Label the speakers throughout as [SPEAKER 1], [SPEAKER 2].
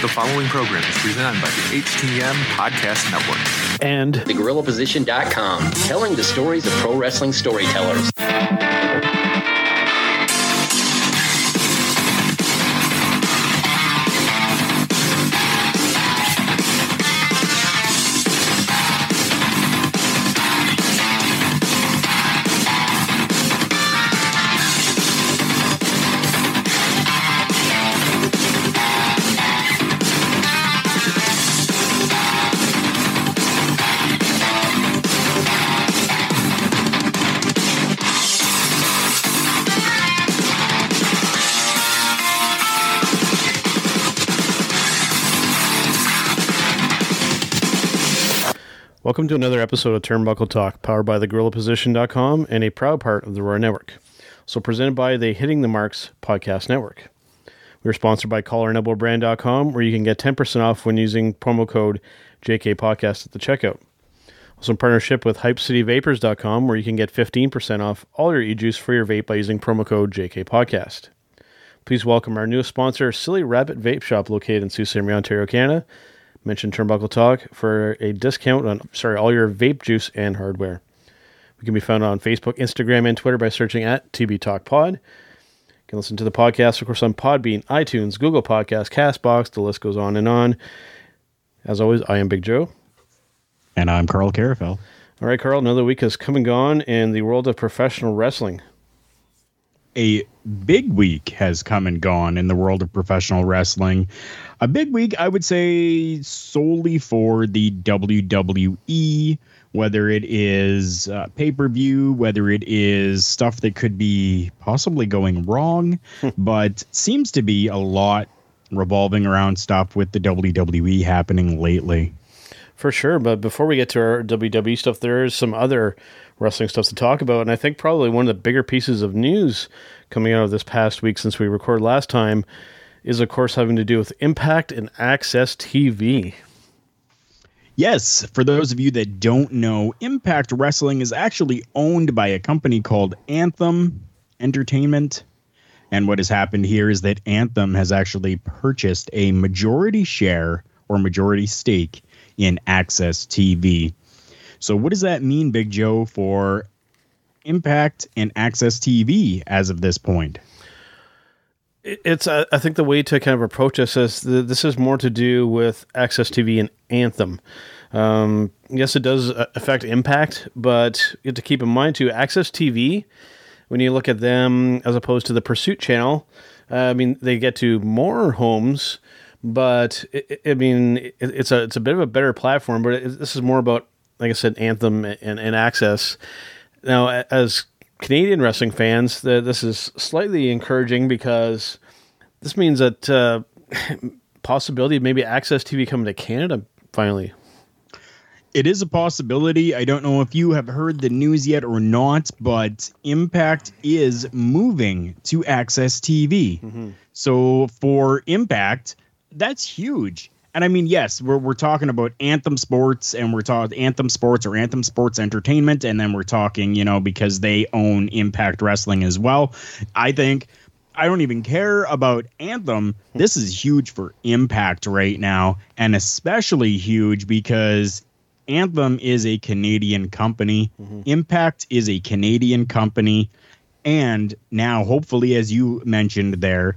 [SPEAKER 1] The following program is presented by the HTM Podcast Network.
[SPEAKER 2] And
[SPEAKER 3] TheGorillaPosition.com, telling the stories of pro wrestling storytellers.
[SPEAKER 2] Welcome to another episode of Turnbuckle Talk, powered by thegorillaposition.com and a proud part of the Roar Network. So presented by the Hitting the Marks Podcast Network. We're sponsored by collarandelbowbrand.com, where you can get 10% off when using promo code JK Podcast at the checkout. Also in partnership with HypeCityVapors.com, where you can get 15% off all your e-juice for your vape by using promo code JK Podcast. Please welcome our newest sponsor, Silly Rabbit Vape Shop, located in Sault Ste. Marie, Ontario, Canada. Mention Turnbuckle Talk for a discount on sorry all your vape juice and hardware. We can be found on Facebook, Instagram, and Twitter by searching at TB Talk Pod. You can listen to the podcast, of course, on Podbean, iTunes, Google Podcasts, Castbox. The list goes on and on. As always, I am Big Joe.
[SPEAKER 4] And I'm Carl Carafel.
[SPEAKER 2] All right, Carl, another week has come and gone in the world of professional wrestling.
[SPEAKER 4] A big week has come and gone in the world of professional wrestling. A big week, I would say, solely for the WWE, whether it is uh, pay per view, whether it is stuff that could be possibly going wrong, but seems to be a lot revolving around stuff with the WWE happening lately.
[SPEAKER 2] For sure. But before we get to our WWE stuff, there is some other wrestling stuff to talk about. And I think probably one of the bigger pieces of news coming out of this past week since we recorded last time is, of course, having to do with Impact and AXS TV.
[SPEAKER 4] Yes, for those of you that don't know, Impact Wrestling is actually owned by a company called Anthem Entertainment. And what has happened here is that Anthem has actually purchased a majority share or majority stake in AXS TV. So, what does that mean, Big Joe, for Impact and AXS TV as of this point?
[SPEAKER 2] It's, uh, I think, the way to kind of approach this is this is more to do with AXS TV and Anthem. Um, yes, it does uh, affect Impact, but you have to keep in mind too, Access TV, when you look at them as opposed to the Pursuit channel, uh, I mean, they get to more homes, but it, I mean, it, it's a it's a bit of a better platform. But it, this is more about, like I said, Anthem and, and AXS. Now, as Canadian wrestling fans, the, this is slightly encouraging because this means that uh, possibility of maybe AXS TV coming to Canada finally.
[SPEAKER 4] It is a possibility. I don't know if you have heard the news yet or not, but Impact is moving to AXS TV. Mm-hmm. So for Impact, that's huge. And I mean, yes, we're, we're talking about Anthem Sports and we're talking Anthem Sports or Anthem Sports Entertainment. And then we're talking, you know, because they own Impact Wrestling as well. I think I don't even care about Anthem. This is huge for Impact right now. And especially huge because Anthem is a Canadian company, mm-hmm. Impact is a Canadian company. And now, hopefully, as you mentioned there,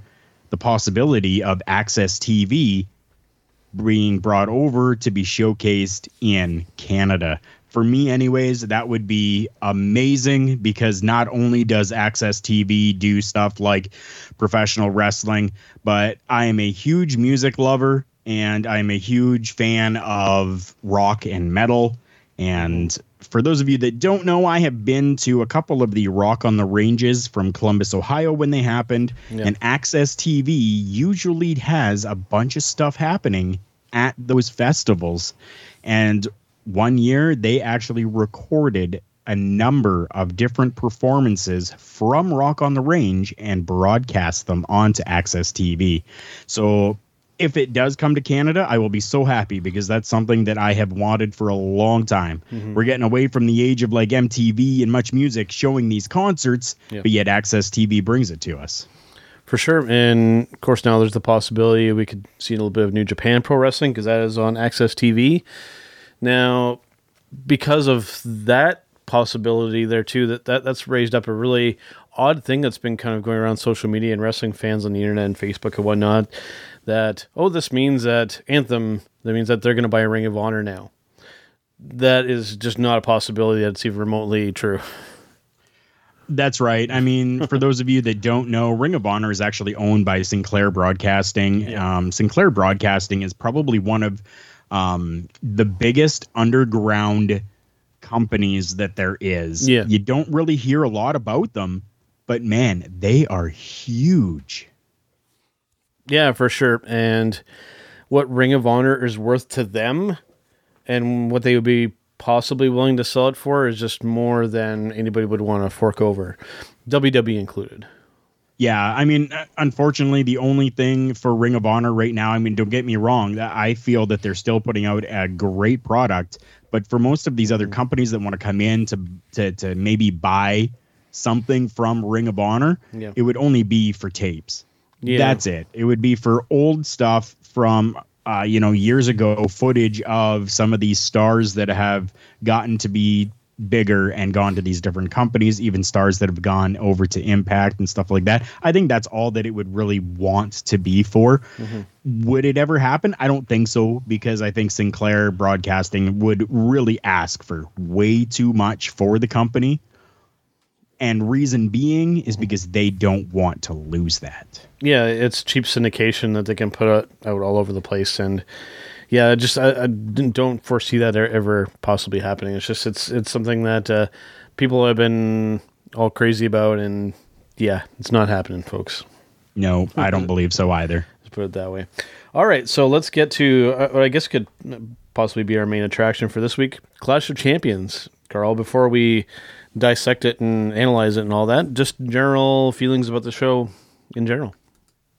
[SPEAKER 4] the possibility of AXS TV being brought over to be showcased in Canada. For me, anyways, that would be amazing because not only does AXS TV do stuff like professional wrestling, but I am a huge music lover and I'm a huge fan of rock and metal. And for those of you that don't know, I have been to a couple of the Rock on the Ranges from Columbus, Ohio when they happened. Yeah. And AXS TV usually has a bunch of stuff happening at those festivals. And one year they actually recorded a number of different performances from Rock on the Range and broadcast them onto AXS TV. So if it does come to Canada, I will be so happy because that's something that I have wanted for a long time. Mm-hmm. We're getting away from the age of like MTV and Much Music showing these concerts, yep. but yet AXS TV brings it to us.
[SPEAKER 2] For sure. And of course, now there's the possibility we could see a little bit of New Japan Pro Wrestling because that is on AXS TV. Now, because of that possibility there too, that, that that's raised up a really odd thing that's been kind of going around social media and wrestling fans on the internet and Facebook and whatnot. That oh, this means that Anthem. That means that they're going to buy a Ring of Honor now. That is just not a possibility that's even remotely true.
[SPEAKER 4] That's right. I mean, for those of you that don't know, Ring of Honor is actually owned by Sinclair Broadcasting. Um, Sinclair Broadcasting is probably one of um, the biggest underground companies that there is.
[SPEAKER 2] Yeah.
[SPEAKER 4] You don't really hear a lot about them, but man, they are huge.
[SPEAKER 2] Yeah, for sure. And what Ring of Honor is worth to them and what they would be possibly willing to sell it for is just more than anybody would want to fork over, WWE included.
[SPEAKER 4] Yeah, I mean, uh, unfortunately, the only thing for Ring of Honor right now, I mean, don't get me wrong, I feel that they're still putting out a great product, but for most of these other companies that want to come in to to to maybe buy something from Ring of Honor,
[SPEAKER 2] Yeah.
[SPEAKER 4] it would only be for tapes.
[SPEAKER 2] Yeah.
[SPEAKER 4] That's it. It would be for old stuff from uh, you know years ago, footage of some of these stars that have gotten to be bigger and gone to these different companies, even stars that have gone over to Impact and stuff like that. I think that's all that it would really want to be for. Would it ever happen? I don't think so because I think Sinclair Broadcasting would really ask for way too much for the company. And reason being is because they don't want to lose that.
[SPEAKER 2] Yeah, it's cheap syndication that they can put out, out all over the place, and yeah, I just I, I don't foresee that ever possibly happening. It's just it's it's something that uh, people have been all crazy about, and yeah, it's not happening, folks.
[SPEAKER 4] No, I don't believe so either.
[SPEAKER 2] Let's put it that way. All right, so let's get to uh, what I guess could possibly be our main attraction for this week: Clash of Champions. Carl, before we dissect it and analyze it and all that, just general feelings about the show in general.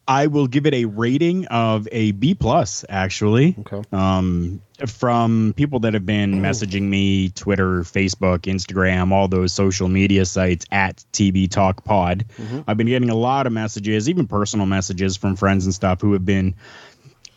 [SPEAKER 4] I will give it a rating of a B plus, actually.
[SPEAKER 2] Okay.
[SPEAKER 4] Um, from people that have been messaging me, Twitter, Facebook, Instagram, all those social media sites at TB Talk Pod. I've been getting a lot of messages, even personal messages from friends and stuff who have been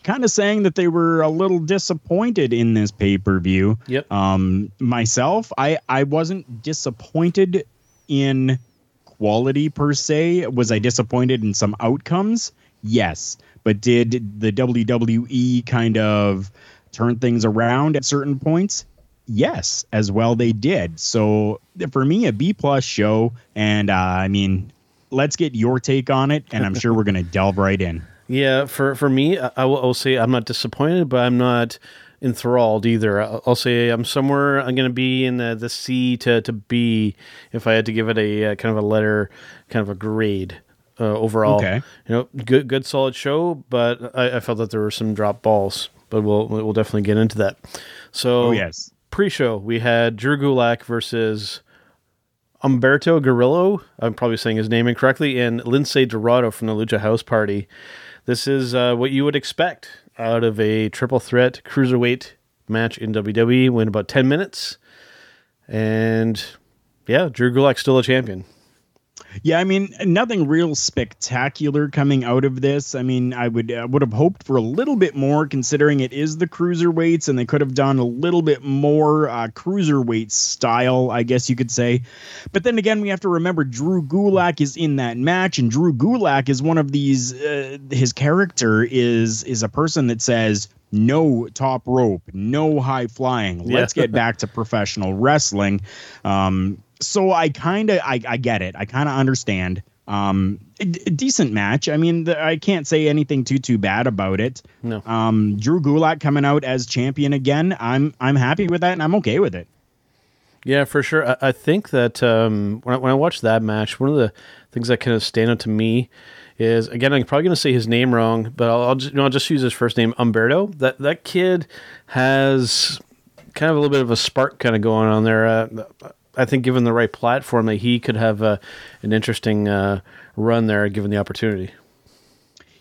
[SPEAKER 4] kind of saying that they were a little disappointed in this pay per view.
[SPEAKER 2] Yep.
[SPEAKER 4] Um, myself, I I wasn't disappointed in quality per se. Was I disappointed in some outcomes? Yes. But did the WWE kind of turn things around at certain points? Yes, as well they did. So for me, a B plus show, and uh, I mean, let's get your take on it, and I'm sure we're gonna delve right in.
[SPEAKER 2] Yeah, for for me, I I will, I will say I'm not disappointed, but I'm not enthralled either. I'll I'll say I'm somewhere. I'm going to be in the, the C to, to B if I had to give it a uh, kind of a letter, kind of a grade uh, overall.
[SPEAKER 4] Okay.
[SPEAKER 2] You know, good good solid show, but I, I felt that there were some drop balls. But we'll we'll definitely get into that. So
[SPEAKER 4] Oh yes,
[SPEAKER 2] pre-show we had Drew Gulak versus Umberto Guerrillo. I'm probably saying his name incorrectly, and Lince Dorado from the Lucha House Party. This is uh, what you would expect out of a triple threat cruiserweight match in WWE. Went about 10 minutes, and yeah, Drew Gulak still a champion.
[SPEAKER 4] Yeah, I mean, nothing real spectacular coming out of this. I mean, I would uh, would have hoped for a little bit more, considering it is the cruiserweights, and they could have done a little bit more uh, cruiserweight style, I guess you could say. But then again, we have to remember Drew Gulak is in that match, and Drew Gulak is one of these. Uh, his character is is a person that says. No top rope, no high flying. Let's
[SPEAKER 2] Yeah.
[SPEAKER 4] get back to professional wrestling. Um, so I kind of I, I get it. I kind of understand. Um, a- a decent match. I mean, the, I can't say anything too too bad about it.
[SPEAKER 2] No.
[SPEAKER 4] Um, Drew Gulak coming out as champion again. I'm I'm happy with that, and I'm okay with it.
[SPEAKER 2] Yeah, for sure. I, I think that um, when I, when I watched that match, one of the things that kind of stand out to me is again I'm probably going to say his name wrong, but I'll, I'll just you know, I'll just use his first name, Umberto. That that kid has kind of a little bit of a spark kind of going on there. Uh, I think given the right platform, that he could have a, an interesting uh, run there, given the opportunity.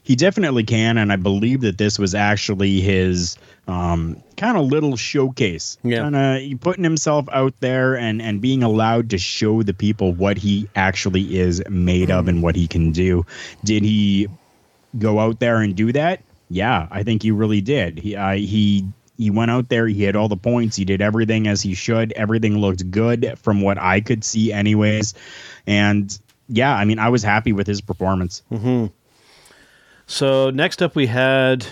[SPEAKER 4] he definitely can, and I believe that this was actually his um, kind of little showcase.
[SPEAKER 2] Yeah.
[SPEAKER 4] kind of putting himself out there and and being allowed to show the people what he actually is made of and what he can do. Did he go out there and do that? Yeah, I think he really did. He I, he he went out there. He had all the points. He did everything as he should. Everything looked good from what I could see, anyways. And yeah, I mean, I was happy with his performance. Mm-hmm.
[SPEAKER 2] So next up, we had.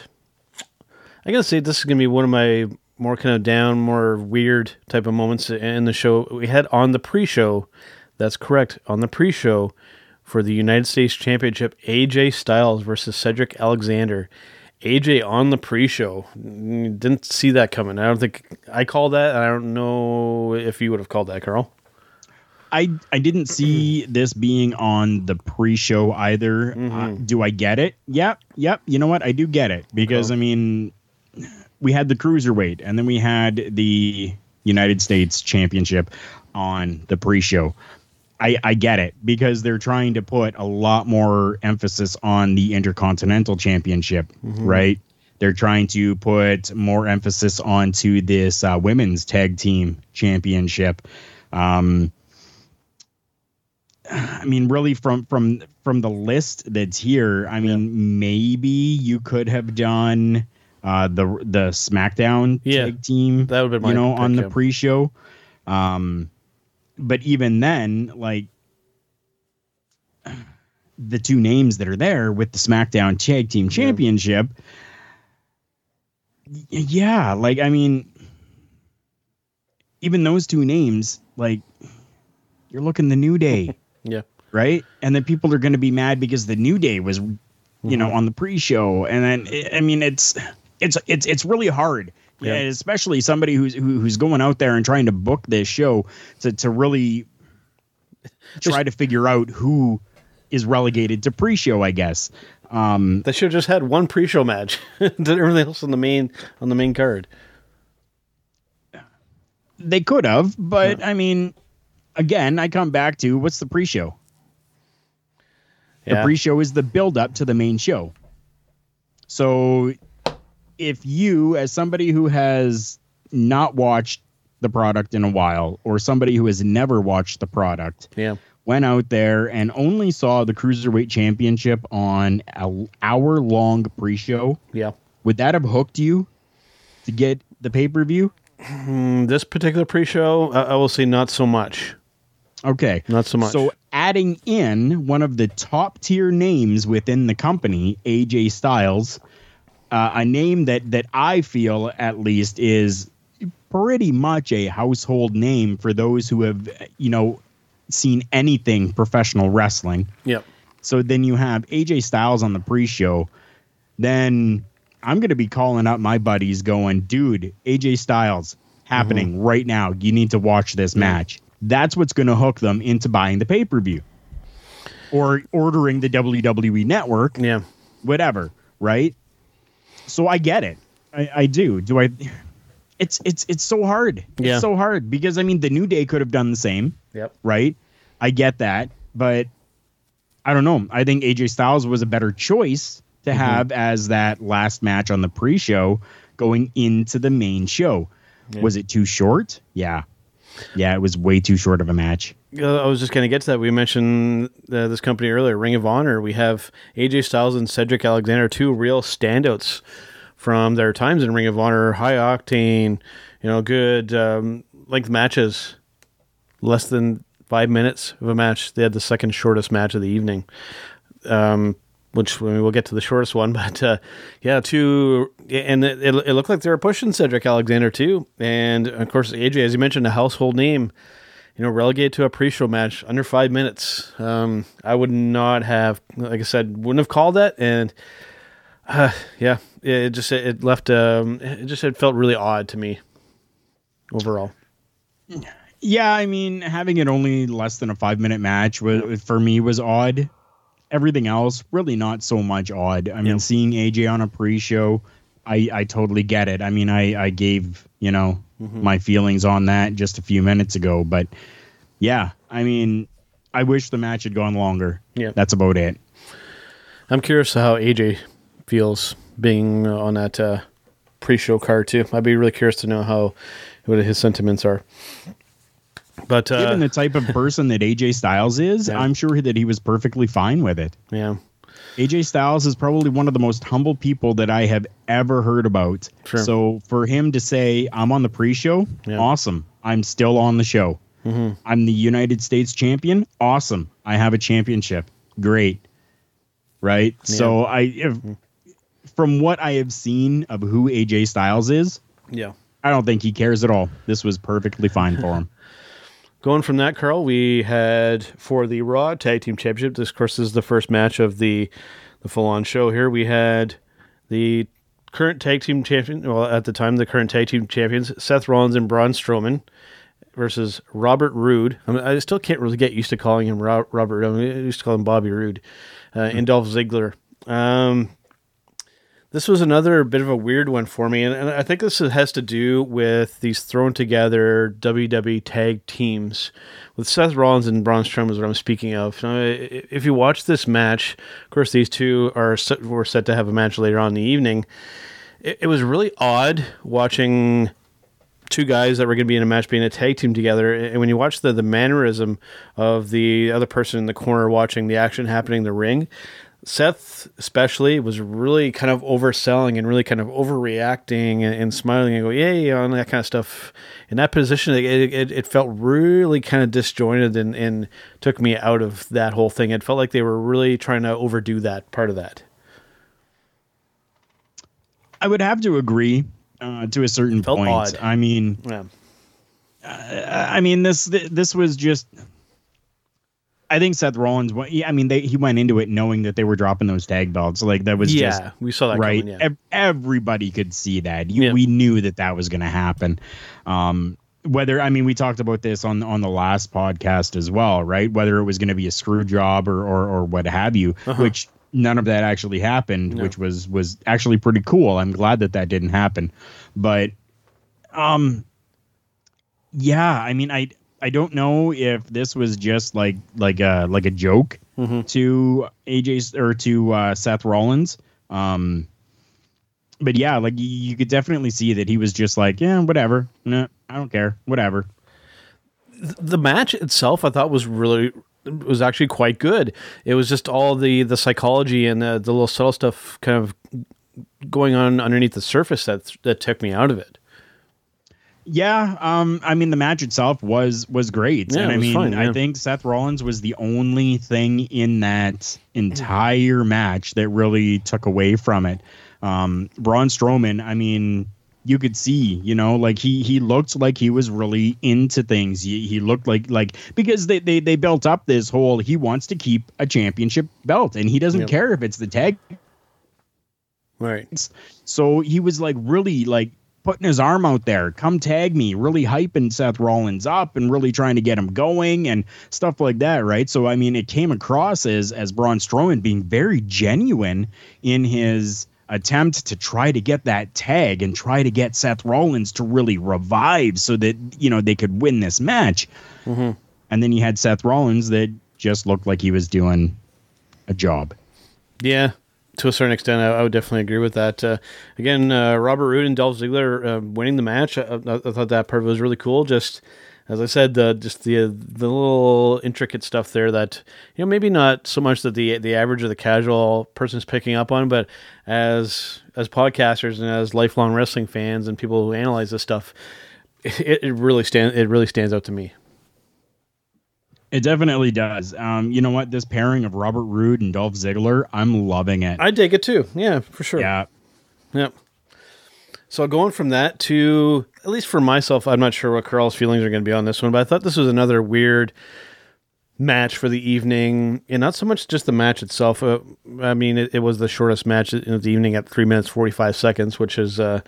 [SPEAKER 2] I gotta say, this is gonna be one of my more kind of down, more weird type of moments in the show. We had on the pre-show. That's correct. On the pre-show for the United States Championship, AJ Styles versus Cedric Alexander. AJ on the pre-show. Didn't see that coming. I don't think I called that. I don't know if you would have called that, Carl.
[SPEAKER 4] I I didn't see this being on the pre-show either. Uh, do I get it? Yep, yep. You know what? I do get it because I mean, we had the cruiserweight and then we had the United States Championship on the pre-show. I, I get it because they're trying to put a lot more emphasis on the Intercontinental Championship, right? They're trying to put more emphasis onto this uh, women's tag team championship. Um, I mean, really, from from from the list that's here, I mean, maybe you could have done uh, the the SmackDown
[SPEAKER 2] Yeah,
[SPEAKER 4] tag team.
[SPEAKER 2] that would've been my
[SPEAKER 4] you know
[SPEAKER 2] pick,
[SPEAKER 4] on the
[SPEAKER 2] yeah.
[SPEAKER 4] pre-show. Um, but even then, like the two names that are there with the SmackDown Tag Team Championship, y- yeah, like I mean, even those two names, like you're looking the New Day
[SPEAKER 2] Yeah.
[SPEAKER 4] right? And then people are going to be mad because the New Day was, you
[SPEAKER 2] Mm-hmm.
[SPEAKER 4] know, on the pre-show, and then I mean, it's it's it's it's really hard,
[SPEAKER 2] Yeah.
[SPEAKER 4] yeah. especially somebody who's who, who's going out there and trying to book this show to to really try to figure out who is relegated to pre-show, I guess. Um,
[SPEAKER 2] They should have just had one pre-show match. Did everything else on the main on the main card.
[SPEAKER 4] they could have, but I mean, again, I come back to what's the pre-show? The
[SPEAKER 2] Yeah.
[SPEAKER 4] pre-show is the build-up to the main show. So, if you, as somebody who has not watched the product in a while, or somebody who has never watched the product,
[SPEAKER 2] yeah.
[SPEAKER 4] went out there and only saw the cruiserweight championship on an hour-long pre-show,
[SPEAKER 2] Yeah.
[SPEAKER 4] would that have hooked you to get the pay-per-view?
[SPEAKER 2] Mm, This particular pre-show, I, I will say not so much.
[SPEAKER 4] Okay.
[SPEAKER 2] Not so much.
[SPEAKER 4] So adding in one of the top tier names within the company, AJ Styles, uh, a name that that I feel at least is pretty much a household name for those who have you know seen anything professional wrestling.
[SPEAKER 2] Yep.
[SPEAKER 4] So then you have AJ Styles on the pre-show. Then I'm going to be calling up my buddies going, "Dude, AJ Styles happening right now. You need to watch this match." That's what's going to hook them into buying the pay-per-view or ordering the WWE network,
[SPEAKER 2] Yeah.
[SPEAKER 4] whatever, right? So I get it. I, I do. Do I It's it's it's so hard. It's
[SPEAKER 2] Yeah.
[SPEAKER 4] so hard because I mean the New Day could have done the same
[SPEAKER 2] Yep.
[SPEAKER 4] right? I get that, but I don't know. I think AJ Styles was a better choice to
[SPEAKER 2] Mm-hmm.
[SPEAKER 4] have as that last match on the pre-show going into the main show. Was it too short? Yeah. Yeah, it was way too short of a match.
[SPEAKER 2] I was just going to get to that. We mentioned uh, this company earlier, Ring of Honor. We have AJ Styles and Cedric Alexander, two real standouts from their times in Ring of Honor. High octane, you know, good um, length matches, less than five minutes of a match. They had the second shortest match of the evening. Um, which I mean, we'll get to the shortest one, but uh, yeah, two, and it, it, looked like they were pushing Cedric Alexander too, and of course AJ, as you mentioned, a household name you know, relegated to a pre-show match under five minutes. Um, I would not have, like I said, wouldn't have called that, and uh, yeah, it just it left. Um, it just it felt really odd to me overall.
[SPEAKER 4] Yeah, I mean, having it only less than a five minute match was for me was odd. Everything else, really not so much odd. I mean,
[SPEAKER 2] Yeah.
[SPEAKER 4] seeing AJ on a pre-show, I I totally get it. I mean, I I gave you know my feelings on that just a few minutes ago, but yeah, I mean, I wish the match had gone longer.
[SPEAKER 2] Yeah.
[SPEAKER 4] that's about it.
[SPEAKER 2] I'm curious how AJ feels being on that uh, pre-show card too. I'd be really curious to know how what his sentiments are. But uh,
[SPEAKER 4] Given the type of person that AJ Styles is,
[SPEAKER 2] Yeah.
[SPEAKER 4] I'm sure that he was perfectly fine with it.
[SPEAKER 2] yeah,
[SPEAKER 4] AJ Styles is probably one of the most humble people that I have ever heard about.
[SPEAKER 2] Sure.
[SPEAKER 4] So for him to say, I'm on the pre show,
[SPEAKER 2] Yeah.
[SPEAKER 4] awesome. I'm still on the show. I'm the United States champion. Awesome. I have a championship. Great. Right. So I, if, from what I have seen of who AJ Styles is,
[SPEAKER 2] yeah.
[SPEAKER 4] I don't think he cares at all. This was perfectly fine for him.
[SPEAKER 2] Going from that, Carl, we had for the Raw Tag Team Championship. This, of course, is the first match of the the full on show. Here we had the current tag team champion. Well, at the time, the current tag team champions, Seth Rollins and Braun Strowman, versus Robert Roode. I, mean, I still can't really get used to calling him Ro- Robert. Roode. I used to call him Bobby Roode, uh, and Dolph Ziggler. Um, this was another bit of a weird one for me, and, and I think this has to do with these thrown together WWE tag teams with Seth Rollins and Braun Strowman is what I'm speaking of. Now, if you watch this match, of course, these two are set, were set to have a match later on in the evening. It, it was really odd watching two guys that were going to be in a match being a tag team together. And when you watch the the mannerism of the other person in the corner watching the action happening in the ring, Seth especially was really kind of overselling and really kind of overreacting and, and smiling and go yeah yeah and that kind of stuff. In that position, it, it, it felt really kind of disjointed and, and took me out of that whole thing. It felt like they were really trying to overdo that part of that.
[SPEAKER 4] I would have to agree uh, to a certain
[SPEAKER 2] Felt
[SPEAKER 4] point.
[SPEAKER 2] odd.
[SPEAKER 4] I mean,
[SPEAKER 2] Yeah.
[SPEAKER 4] I mean this this was just. I think Seth Rollins. I mean, they, he went into it knowing that they were dropping those tag belts. Like that was just
[SPEAKER 2] Yeah, we saw that
[SPEAKER 4] right.
[SPEAKER 2] coming, yeah.
[SPEAKER 4] Ev- everybody could see that. You,
[SPEAKER 2] Yeah.
[SPEAKER 4] We knew that that was going to happen. Um, whether I mean, we talked about this on on the last podcast as well, right? Whether it was going to be a screw job or or, or what have you,
[SPEAKER 2] Uh-huh.
[SPEAKER 4] which none of that actually happened, which was was actually pretty cool. I'm glad that that didn't happen, but um, yeah, I mean, I I don't know if this was just like like a like a joke to AJ or to uh, Seth Rollins. Um, but yeah, like you, you could definitely see that he was just like, yeah, whatever. No, I don't care. Whatever.
[SPEAKER 2] the match itself I thought was really was actually quite good. It was just all the the psychology and the, the little subtle stuff kind of going on underneath the surface that that took me out of it.
[SPEAKER 4] Yeah, um, I mean the match itself was was great,
[SPEAKER 2] Yeah,
[SPEAKER 4] and I mean
[SPEAKER 2] fun, yeah.
[SPEAKER 4] I think Seth Rollins was the only thing in that entire match that really took away from it. Um, Braun Strowman, I mean, you could see, you know, like he he looked like he was really into things. He, he looked like like because they, they they built up this whole he wants to keep a championship belt, and he doesn't
[SPEAKER 2] Yep.
[SPEAKER 4] care if it's the tag
[SPEAKER 2] Right.
[SPEAKER 4] so he was like really like putting his arm out there, come tag me, really hyping Seth Rollins up and really trying to get him going and stuff like that, right? So I mean, it came across as as Braun Strowman being very genuine in his attempt to try to get that tag and try to get Seth Rollins to really revive so that you know they could win this match. Mm-hmm. And then you had Seth Rollins that just looked like he was doing a job.
[SPEAKER 2] Yeah, to a certain extent, I, I would definitely agree with that. Uh, again, uh, Robert Roode and Dolph Ziggler uh, winning the match. I, I, thought that part was really cool. Just as I said, just the the little intricate stuff there that you know maybe not so much that the the average or the casual person's picking up on, but as as podcasters and as lifelong wrestling fans and people who analyze this stuff, it, it really stand it really stands out to me.
[SPEAKER 4] It definitely does. Um, you know what? This pairing of Robert Roode and Dolph Ziggler, I'm loving it.
[SPEAKER 2] I dig it too. Yeah, for sure.
[SPEAKER 4] yeah.
[SPEAKER 2] Yep. So going from that to at least for myself, I'm not sure what Carl's feelings are going to be on this one, but I thought this was another weird match for the evening, and not so much just the match itself. Uh, I mean, it, it was the shortest match of the evening at three minutes forty five seconds, which is uh,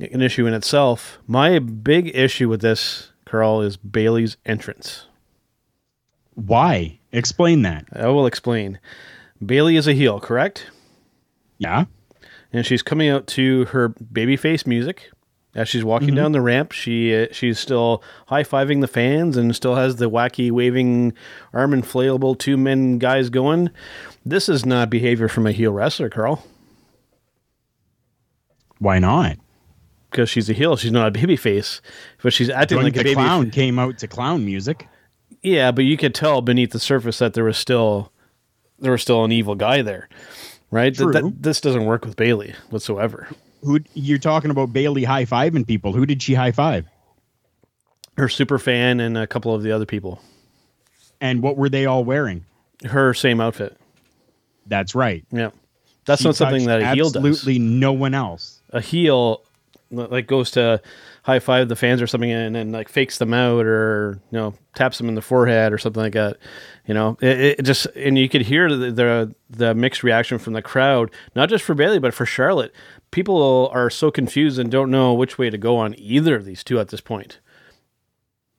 [SPEAKER 2] an issue in itself. My big issue with this, Carl, is Bayley's entrance.
[SPEAKER 4] Why? Explain that.
[SPEAKER 2] I will explain. Bayley is a heel, correct?
[SPEAKER 4] Yeah.
[SPEAKER 2] and she's coming out to her babyface music As she's walking down the ramp, she uh, she's still high fiving the fans and still has the wacky waving arm inflatable two men guys going. This is not behavior from a heel wrestler, Carl.
[SPEAKER 4] Why not?
[SPEAKER 2] Because she's a heel, she's not a baby face, but she's acting
[SPEAKER 4] Doink
[SPEAKER 2] like a
[SPEAKER 4] the
[SPEAKER 2] baby.
[SPEAKER 4] clown came out to clown music.
[SPEAKER 2] Yeah, but you could tell beneath the surface that there was still there was still an evil guy there, right? That- that-
[SPEAKER 4] True.
[SPEAKER 2] this doesn't work with Bayley whatsoever.
[SPEAKER 4] Who you're talking about? Bayley high fiving people. Who did she high five?
[SPEAKER 2] Her super fan and a couple of the other people.
[SPEAKER 4] And what were they all wearing?
[SPEAKER 2] Her same outfit.
[SPEAKER 4] That's right.
[SPEAKER 2] Yeah, that's
[SPEAKER 4] She
[SPEAKER 2] not something that a heel does.
[SPEAKER 4] Absolutely no one else.
[SPEAKER 2] a heel like goes to high five the fans or something and then like fakes them out or you know taps them in the forehead or something like that you know? It, it just and you could hear the, the the mixed reaction from the crowd not just for bayley but for charlotte. People are so confused and don't know which way to go on either of these two at this point.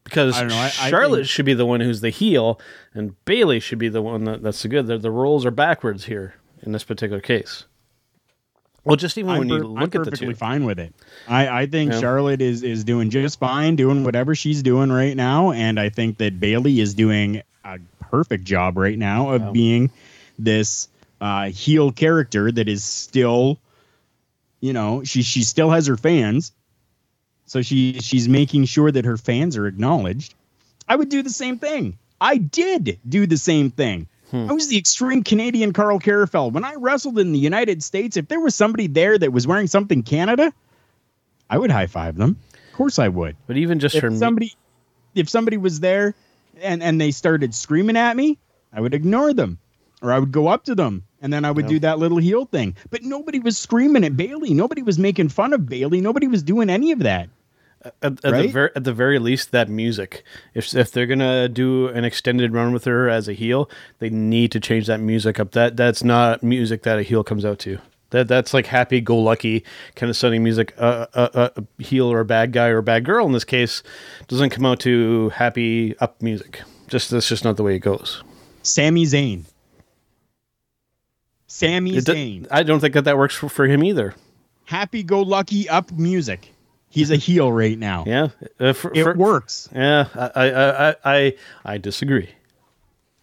[SPEAKER 2] Because
[SPEAKER 4] I know, I- I
[SPEAKER 2] charlotte
[SPEAKER 4] think-
[SPEAKER 2] should be the one who's the heel and bayley should be the one that, that's the good. The, the roles are backwards here in this particular case well just even
[SPEAKER 4] I'm,
[SPEAKER 2] when you
[SPEAKER 4] per-
[SPEAKER 2] look
[SPEAKER 4] I'm
[SPEAKER 2] at the
[SPEAKER 4] perfectly
[SPEAKER 2] two
[SPEAKER 4] fine with it. I, I think
[SPEAKER 2] Yeah.
[SPEAKER 4] Charlotte is is doing just fine, doing whatever she's doing right now, and I think that Bayley is doing a perfect job right now of
[SPEAKER 2] Yeah.
[SPEAKER 4] being this uh, heel character that is still, you know, she she still has her fans, so she she's making sure that her fans are acknowledged. I would do the same thing. I did do the same thing. Hmm. I was the extreme Canadian Carl Karafel. When I wrestled in the United States, if there was somebody there that was wearing something Canada, I would high five them. Of course I would.
[SPEAKER 2] But even just
[SPEAKER 4] If
[SPEAKER 2] for me,
[SPEAKER 4] somebody if somebody was there and and they started screaming at me, I would ignore them. Or I would go up to them and then I would do that little heel thing. But nobody was screaming at Bayley. Nobody was making fun of Bayley. Nobody was doing any of that.
[SPEAKER 2] At, at the
[SPEAKER 4] right?
[SPEAKER 2] very at the very least, that music. If if they're gonna do an extended run with her as a heel, they need to change that music up. That that's not music that a heel comes out to. That that's like happy go lucky kind of sunny music. Uh, a, a, a heel or a bad guy or a bad girl in this case doesn't come out to happy up music. Just that's just not the way it goes.
[SPEAKER 4] Sami Zayn. Sami Zayn.
[SPEAKER 2] I don't think that that works for, for him either.
[SPEAKER 4] Happy go lucky up music. He's a heel right now.
[SPEAKER 2] Yeah, uh, for,
[SPEAKER 4] It
[SPEAKER 2] for-
[SPEAKER 4] works.
[SPEAKER 2] Yeah, I I, I I I disagree.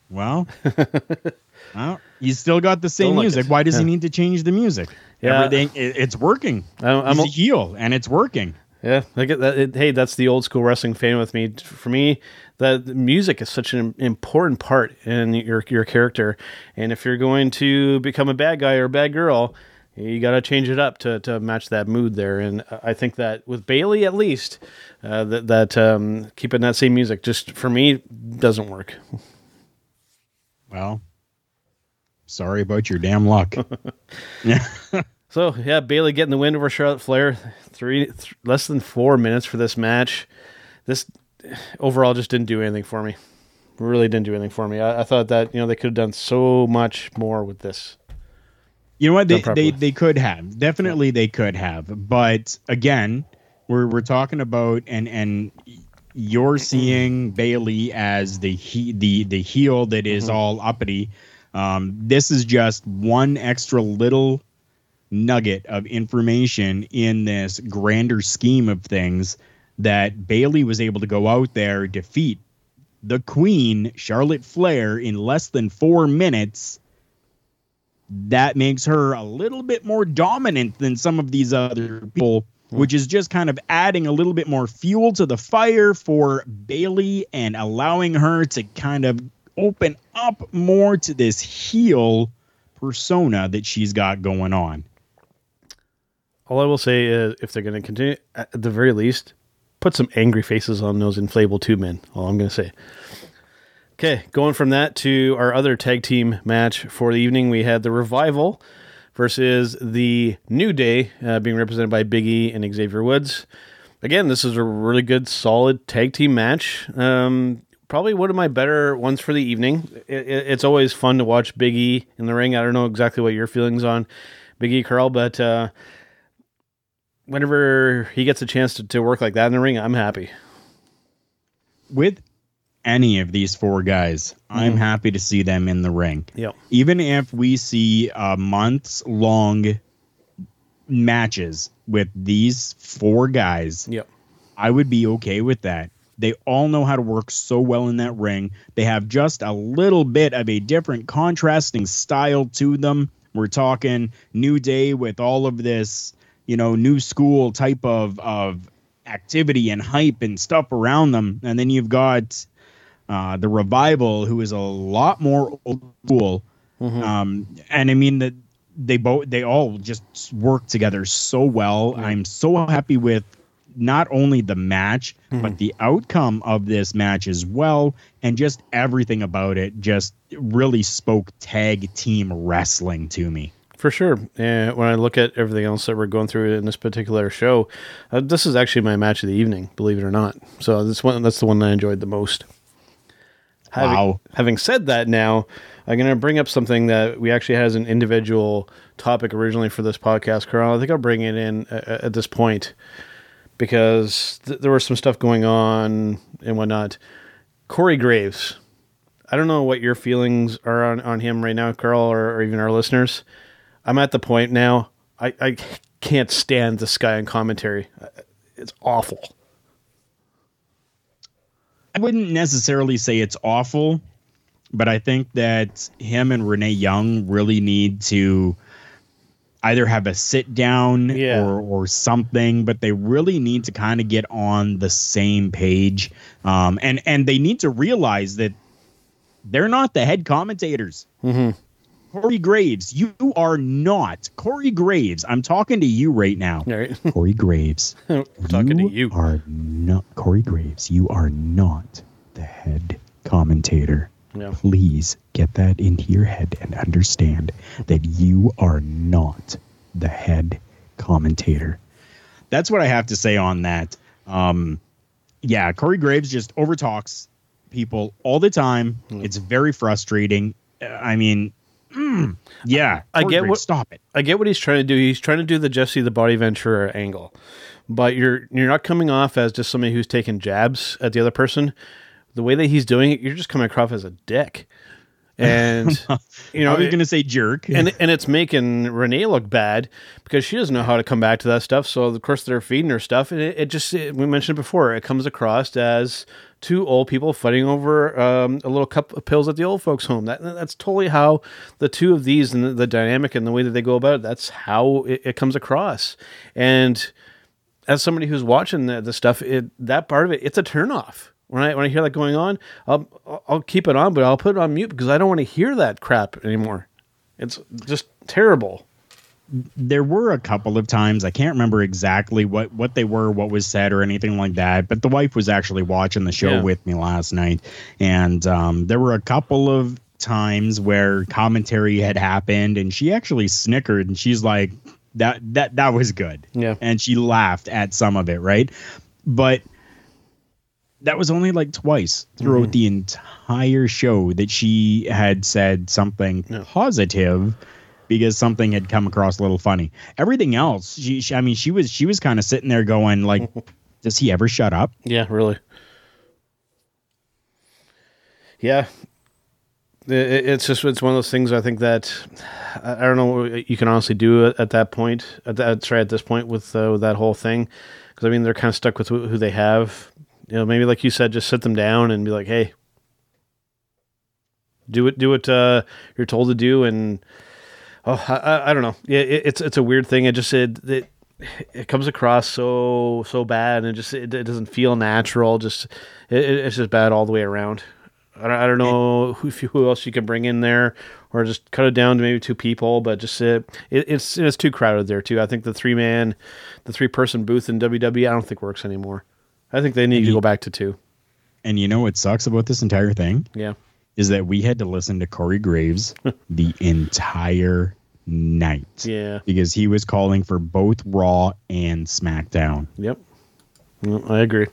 [SPEAKER 4] Well, well, he's still got the same
[SPEAKER 2] like
[SPEAKER 4] music.
[SPEAKER 2] it.
[SPEAKER 4] Why does he need to change the music?
[SPEAKER 2] Yeah.
[SPEAKER 4] Everything it, it's working.
[SPEAKER 2] I'm- I'm
[SPEAKER 4] he's
[SPEAKER 2] a-
[SPEAKER 4] heel, and it's working.
[SPEAKER 2] Yeah, that. It, hey, that's the old school wrestling fan with me. For me, the, the music is such an important part in your your character, and if you're going to become a bad guy or a bad girl, you got to change it up to, to match that mood there. And I think that with Bayley, at least, uh, that that um, keeping that same music just for me doesn't work.
[SPEAKER 4] Well, sorry about your damn luck. yeah.
[SPEAKER 2] So yeah, Bayley getting the win over Charlotte Flair. Three th- less than four minutes for this match. This overall just didn't do anything for me. Really didn't do anything for me. I, I thought that you know they could have done so much more with this.
[SPEAKER 4] You know what? They, they they could have. Definitely they could have. But again, we're we're talking about and and you're seeing Bayley as the he, the the heel that is all uppity. Um, this is just one extra little nugget of information in this grander scheme of things that Bayley was able to go out there defeat the Queen Charlotte Flair in less than four minutes that makes her a little bit more dominant than some of these other people, hmm. which is just kind of adding a little bit more fuel to the fire for Bayley and allowing her to kind of open up more to this heel persona that she's got going on.
[SPEAKER 2] All I will say is, if they're going to continue, at the very least, put some angry faces on those inflatable tube men. All I'm going to say. Okay, going from that to our other tag team match for the evening, we had the Revival versus the New Day, uh, being represented by Big E and Xavier Woods. Again, this is a really good, solid tag team match. Um, probably one of my better ones for the evening. It, it- it's always fun to watch Big E in the ring. I don't know exactly what your feelings on Big E, Carl, but uh, whenever he gets a chance to, to work like that in the ring, I'm happy.
[SPEAKER 4] With any of these four guys, I'm mm. happy to see them in the ring.
[SPEAKER 2] Yep.
[SPEAKER 4] even if we see uh, a months long matches with these four guys,
[SPEAKER 2] Yep.
[SPEAKER 4] I would be okay with that. They all know how to work so well in that ring. They have just a little bit of a different contrasting style to them. We're talking New Day with all of this, you know, new school type of of activity and hype and stuff around them. And then you've got uh, the revival, who is a lot more old school. Um, and I mean that they both they all just work together so well. I'm so happy with not only the match but the outcome of this match as well, and just everything about it just really spoke tag team wrestling to me.
[SPEAKER 2] For sure. And when I look at everything else that we're going through in this particular show, uh, this is actually my match of the evening, believe it or not. So this one, that's the one that I enjoyed the most. Having,
[SPEAKER 4] Wow.
[SPEAKER 2] Having said that, now I'm going to bring up something that we actually had as an individual topic originally for this podcast, Carl. I think I'll bring it in uh, at this point because th- there was some stuff going on and whatnot. Corey Graves. I don't know what your feelings are on, on him right now, Carl, or, or even our listeners. I'm at the point now. I, I can't stand this guy in commentary. Uh, It's awful.
[SPEAKER 4] I wouldn't necessarily say it's awful, but I think that him and Renee Young really need to either have a sit down
[SPEAKER 2] Yeah.
[SPEAKER 4] or or something, but they really need to kind of get on the same page. Um, and and they need to realize that they're not the head commentators. Corey Graves, you are not Corey Graves. I'm talking to you right now.
[SPEAKER 2] All right.
[SPEAKER 4] Corey Graves.
[SPEAKER 2] We're talking to you.
[SPEAKER 4] are not Corey Graves. You are not the head commentator.
[SPEAKER 2] Yeah.
[SPEAKER 4] Please get that into your head and understand that you are not the head commentator. That's what I have to say on that. Um, yeah, Corey Graves just overtalks people all the time. It's very frustrating. I mean, mm, yeah,
[SPEAKER 2] I get what-
[SPEAKER 4] Stop it.
[SPEAKER 2] I get what he's trying to do. He's trying to do the Jesse the Body Ventura angle, but you're you're not coming off as just somebody who's taking jabs at the other person. The way that he's doing it, you're just coming across as a dick, and you know
[SPEAKER 4] I was going to say jerk.
[SPEAKER 2] and and it's making Renee look bad because she doesn't know how to come back to that stuff. So of course they're feeding her stuff, and it, it just it, we mentioned it before. It comes across as two old people fighting over um, a little cup of pills at the old folks' home. That that's totally how the two of these and the, the dynamic and the way that they go about it. That's how it, it comes across. And as somebody who's watching the, the stuff, it that part of it, it's a turnoff. When I when I hear that going on, I'll I'll keep it on, but I'll put it on mute because I don't want to hear that crap anymore. It's just terrible.
[SPEAKER 4] There were a couple of times I can't remember exactly what what they were, what was said, or anything like that. But the wife was actually watching the show
[SPEAKER 2] Yeah.
[SPEAKER 4] with me last night, and um, there were a couple of times where commentary had happened, and she actually snickered, and she's like, "That that that was good,"
[SPEAKER 2] Yeah.
[SPEAKER 4] and she laughed at some of it, right? But that was only like twice throughout
[SPEAKER 2] Mm-hmm.
[SPEAKER 4] the entire show that she had said something positive because something had come across a little funny. Everything else, she, she I mean, she was she was kind of sitting there going like, "Does he ever shut up?"
[SPEAKER 2] Yeah, really. Yeah. I- I- It's just it's one of those things. I think that I don't know what you can honestly do at, at that point. At that, sorry, at this point with, uh, with that whole thing, because I mean they're kind of stuck with who who they have. You know, maybe like you said, just sit them down and be like, "Hey, do it, do what uh, you're told to do." And oh, I, I, don't know. Yeah, it, it's it's a weird thing. I just it, it it comes across so so bad and it just it, it doesn't feel natural. Just it, it- it's just bad all the way around. I don't, I don't know who, who else you can bring in there or just cut it down to maybe two people but just it, it it's it's too crowded there too. I think the three man the three person booth in wwe i don't think works anymore. I think they need to go back to two.
[SPEAKER 4] And you know what sucks about this entire thing?
[SPEAKER 2] Yeah
[SPEAKER 4] is that we had to listen to Corey Graves the entire night
[SPEAKER 2] yeah
[SPEAKER 4] because he was calling for both Raw and SmackDown.
[SPEAKER 2] Yep, Well, I agree.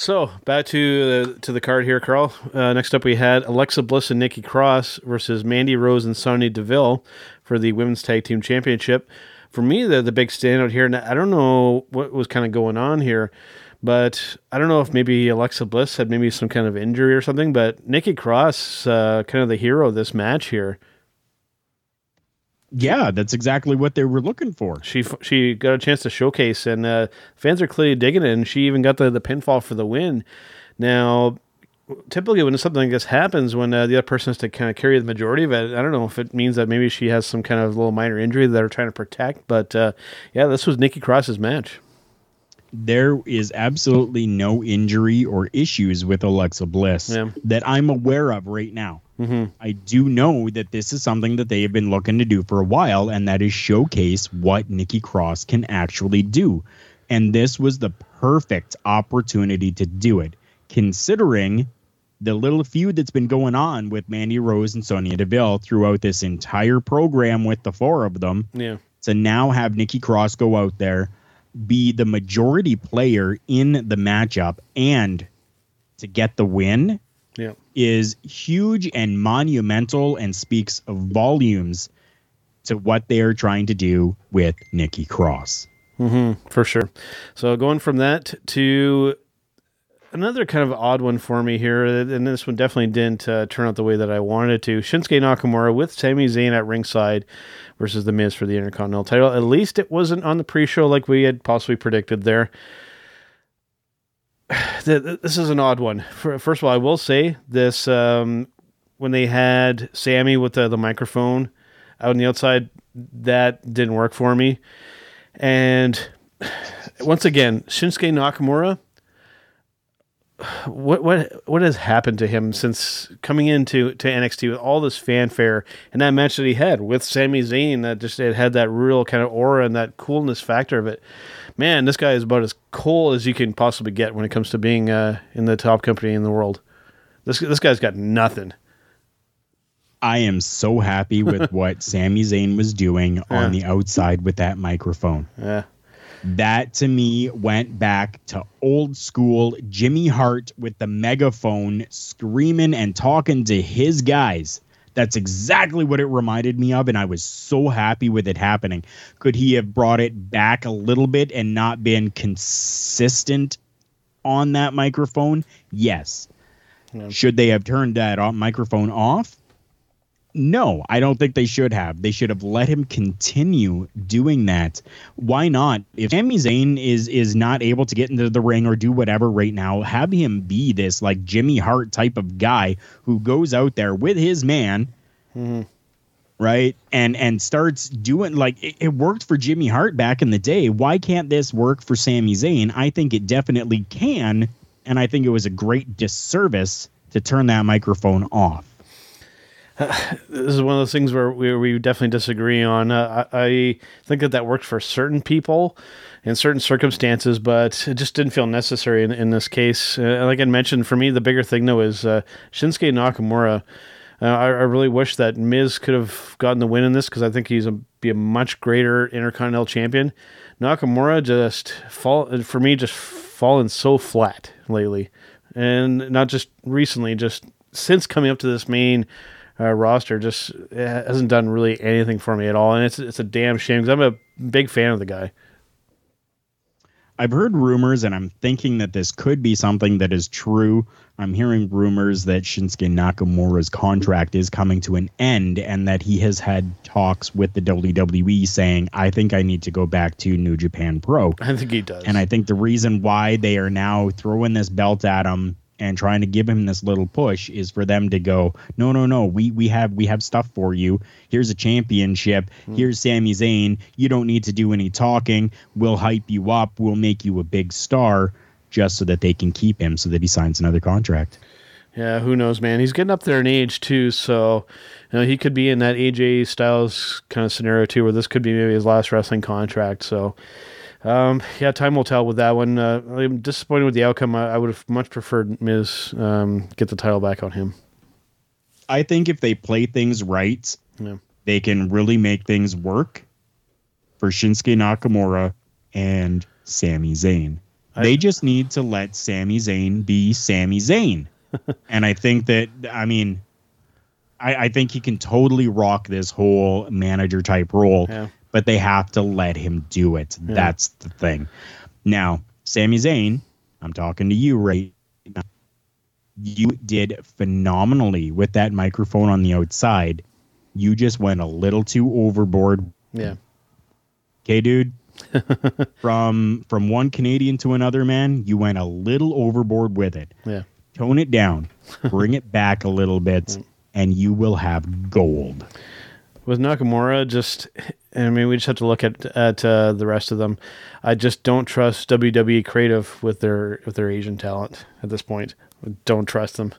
[SPEAKER 2] So back to the to the card here, Carl. Uh, next up, we had Alexa Bliss and Nikki Cross versus Mandy Rose and Sonya Deville for the Women's Tag Team Championship. For me, the the big standout here, and I don't know what was kind of going on here, but I don't know if maybe Alexa Bliss had maybe some kind of injury or something. But Nikki Cross, uh, kind of the hero of this match here.
[SPEAKER 4] yeah, that's exactly what they were looking for.
[SPEAKER 2] She she got a chance to showcase, and uh, fans are clearly digging it. And she even got the the pinfall for the win. Now, typically when something like this happens, when uh, the other person has to kind of carry the majority of it, I don't know if it means that maybe she has some kind of little minor injury that they're trying to protect. But uh, yeah, this was Nikki Cross's match.
[SPEAKER 4] There is absolutely no injury or issues with Alexa Bliss
[SPEAKER 2] Yeah.
[SPEAKER 4] that I'm aware of right now.
[SPEAKER 2] Mm-hmm.
[SPEAKER 4] I do know that this is something that they have been looking to do for a while, and that is showcase what Nikki Cross can actually do. And this was the perfect opportunity to do it, considering the little feud that's been going on with Mandy Rose and Sonya Deville throughout this entire program with the four of them.
[SPEAKER 2] Yeah.
[SPEAKER 4] To now have Nikki Cross go out there, be the majority player in the matchup, and to get the win
[SPEAKER 2] Yeah.
[SPEAKER 4] is huge and monumental and speaks volumes to what they are trying to do with Nikki Cross.
[SPEAKER 2] Mm-hmm, for sure. So going from that to another kind of odd one for me here, and this one definitely didn't uh, turn out the way that I wanted to. Shinsuke Nakamura with Sami Zayn at ringside versus The Miz for the Intercontinental title. At least it wasn't on the pre-show like we had possibly predicted there. Th- th- This is an odd one. First of all, I will say this: um, when they had Sami with the, the microphone out on the outside, that didn't work for me. And once again, Shinsuke Nakamura. What what what has happened to him since coming into to NXT with all this fanfare and that match that he had with Sami Zayn that just it had that real kind of aura and that coolness factor of it. Man, this guy is about as cool as you can possibly get when it comes to being uh, in the top company in the world. This this guy's got nothing.
[SPEAKER 4] I am so happy with what Sami Zayn was doing on the outside with that microphone.
[SPEAKER 2] Yeah,
[SPEAKER 4] That to me went back to old school Jimmy Hart with the megaphone screaming and talking to his guys. That's exactly what it reminded me of, and I was so happy with it happening. Could he have brought it back a little bit and not been consistent on that microphone? Yes. Should they have turned that microphone off? No, I don't think they should have. They should have let him continue doing that. Why not? If Sami Zayn is is not able to get into the ring or do whatever right now, have him be this like Jimmy Hart type of guy who goes out there with his man, mm-hmm. right? And and starts doing like it, it worked for Jimmy Hart back in the day. Why can't this work for Sami Zayn? I think it definitely can, and I think it was a great disservice to turn that microphone off.
[SPEAKER 2] This is one of those things where we, we definitely disagree on. Uh, I, I think that that worked for certain people in certain circumstances, but it just didn't feel necessary in, in this case. Uh, like I mentioned, for me, the bigger thing though is uh, Shinsuke Nakamura. Uh, I, I really wish that Miz could have gotten the win in this because I think he's a be a much greater Intercontinental Champion. Nakamura just fall for me just fallen so flat lately, and not just recently, just since coming up to this main uh, roster, just uh, hasn't done really anything for me at all, and it's it's a damn shame because I'm a big fan of the guy.
[SPEAKER 4] I've heard rumors, and I'm thinking that this could be something that is true. I'm hearing rumors that Shinsuke Nakamura's contract is coming to an end and that he has had talks with the WWE saying, I think I need to go back to New Japan Pro.
[SPEAKER 2] I think he does.
[SPEAKER 4] And I think the reason why they are now throwing this belt at him and trying to give him this little push is for them to go, no, no, no, we we have we have stuff for you. Here's a championship. Hmm. Here's Sami Zayn. You don't need to do any talking. We'll hype you up. We'll make you a big star, just so that they can keep him, so that he signs another contract.
[SPEAKER 2] Yeah, who knows, man? He's getting up there in age too, so you know he could be in that AJ Styles kind of scenario too, where this could be maybe his last wrestling contract. So, um, yeah, time will tell with that one. Uh, I'm disappointed with the outcome. I, I would have much preferred Miz um, get the title back on him.
[SPEAKER 4] I think if they play things right,
[SPEAKER 2] Yeah.
[SPEAKER 4] they can really make things work for Shinsuke Nakamura and Sami Zayn. they just need to let Sami Zayn be Sami Zayn. and I think that, I mean, I, I think he can totally rock this whole manager type role,
[SPEAKER 2] Yeah.
[SPEAKER 4] But they have to let him do it. That's the thing. Now, Sami Zayn, I'm talking to you right now. You did phenomenally with that microphone on the outside you just went a little too overboard.
[SPEAKER 2] Yeah.
[SPEAKER 4] Okay, dude. from from one Canadian to another, man, you went a little overboard with it.
[SPEAKER 2] Yeah.
[SPEAKER 4] Tone it down, bring it back a little bit, mm. and you will have gold.
[SPEAKER 2] With Nakamura, just I mean, we just have to look at at uh, the rest of them. I just don't trust WWE creative with their with their Asian talent at this point. Don't trust them.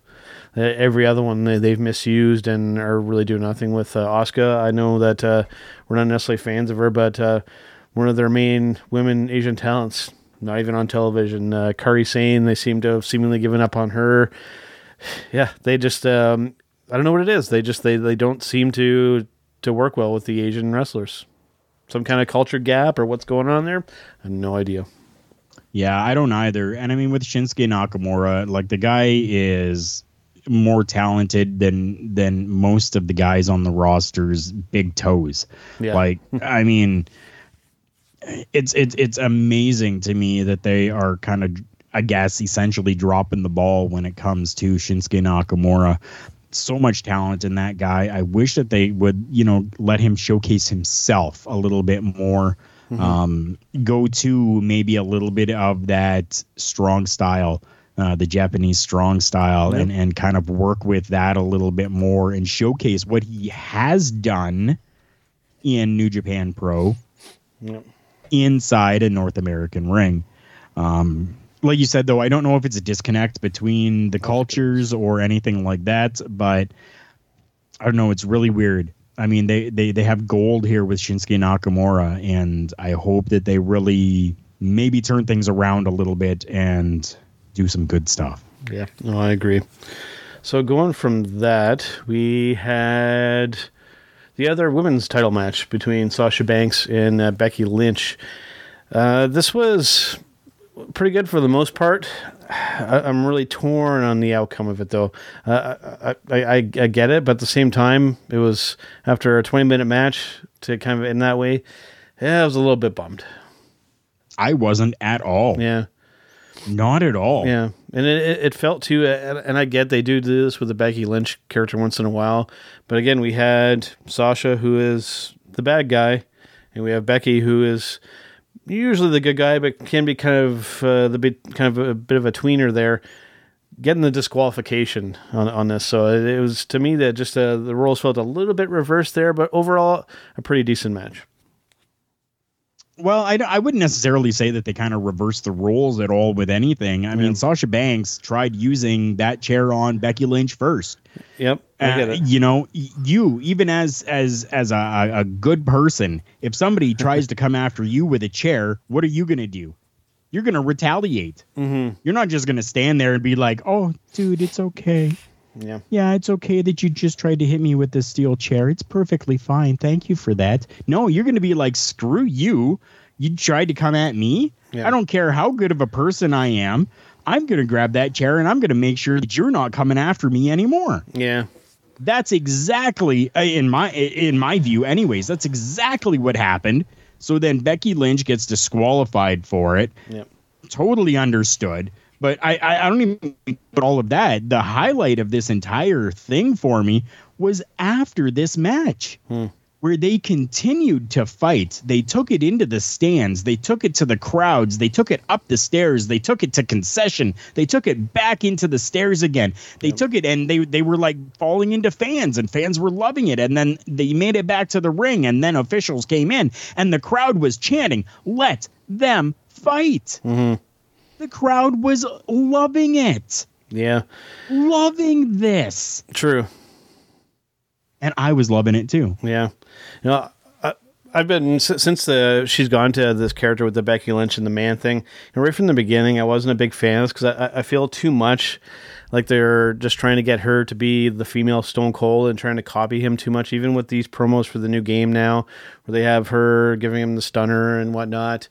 [SPEAKER 2] Every other one they, they've misused and are really doing nothing with. Uh, I know that uh, we're not necessarily fans of her, but uh, one of their main women Asian talents, not even on television. Uh, Kairi Sane, they seem to have seemingly given up on her. Yeah, they just um, I don't know what it is. They just they, they don't seem to to work well with the Asian wrestlers. Some kind of culture gap or what's going on there? I have no idea.
[SPEAKER 4] Yeah, I don't either. And I mean, with Shinsuke Nakamura, like the guy is more talented than than most of the guys on the roster's big toes.
[SPEAKER 2] Yeah.
[SPEAKER 4] Like, I mean, it's it's it's amazing to me that they are kind of, I guess, essentially dropping the ball when it comes to Shinsuke Nakamura. So much talent in that guy. I wish that they would, you know, let him showcase himself a little bit more. Um, go to maybe a little bit of that strong style, uh, the Japanese strong style, and and kind of work with that a little bit more and showcase what he has done in New Japan Pro
[SPEAKER 2] Yep.
[SPEAKER 4] inside a North American ring. Um, like you said, though, I don't know if it's a disconnect between the cultures or anything like that, but I don't know. It's really weird. I mean, they, they, they have gold here with Shinsuke Nakamura, and I hope that they really maybe turn things around a little bit and do some good stuff.
[SPEAKER 2] Yeah, no, I agree. So going from that, we had the other women's title match between Sasha Banks and uh, Becky Lynch. Uh, this was pretty good for the most part. I, I'm really torn on the outcome of it, though. Uh, I, I, I, I get it, but at the same time, it was after a 20 minute match to kind of end that way. Yeah, I was a little bit bummed.
[SPEAKER 4] I wasn't at all.
[SPEAKER 2] Yeah.
[SPEAKER 4] Not at all.
[SPEAKER 2] Yeah, and it, it- felt too, and and I get they do do this with the Becky Lynch character once in a while, but again, we had Sasha who is the bad guy, and we have Becky who is usually the good guy, but can be kind of uh, the bit kind of a bit of a tweener there, getting the disqualification on on this. So it, it was to me that just uh, the roles felt a little bit reversed there, but overall a pretty decent match.
[SPEAKER 4] Well, I, I wouldn't necessarily say that they kind of reversed the roles at all with anything. I
[SPEAKER 2] Yeah.
[SPEAKER 4] mean, Sasha Banks tried using that chair on Becky Lynch first.
[SPEAKER 2] Yep, I get
[SPEAKER 4] Uh,
[SPEAKER 2] it.
[SPEAKER 4] You know, you even as as as a, a- good person, if somebody tries to come after you with a chair, what are you gonna do? You're gonna retaliate.
[SPEAKER 2] Mm-hmm.
[SPEAKER 4] You're not just gonna stand there and be like, "Oh, dude, it's okay.
[SPEAKER 2] Yeah.
[SPEAKER 4] Yeah, it's okay that you just tried to hit me with this steel chair. It's perfectly fine. Thank you for that." No, you're gonna be like, "Screw you! You tried to come at me.
[SPEAKER 2] Yeah.
[SPEAKER 4] I don't care how good of a person I am." I'm going to grab that chair and I'm going to make sure that you're not coming after me anymore
[SPEAKER 2] Yeah.
[SPEAKER 4] that's exactly uh, in my in my view anyways that's exactly what happened so then becky lynch gets disqualified for it
[SPEAKER 2] Yep.
[SPEAKER 4] totally understood but i i, I don't even put all of that. The highlight of this entire thing for me was after this match hmm. where they continued to fight. They took it into the stands, they took it to the crowds, they took it up the stairs, they took it to concession, they took it back into the stairs again. They took it and they they were like falling into fans and fans were loving it. And then they made it back to the ring and then officials came in and the crowd was chanting, "Let them fight." Mm-hmm. The crowd was loving it.
[SPEAKER 2] Yeah.
[SPEAKER 4] Loving this.
[SPEAKER 2] True.
[SPEAKER 4] And I was loving it too.
[SPEAKER 2] Yeah, you know, I, I've been since the she's gone to this character with the Becky Lynch and the man thing. And right from the beginning, I wasn't a big fan of this because I, I feel too much like they're just trying to get her to be the female Stone Cold and trying to copy him too much. Even with these promos for the new game now, where they have her giving him the stunner and whatnot.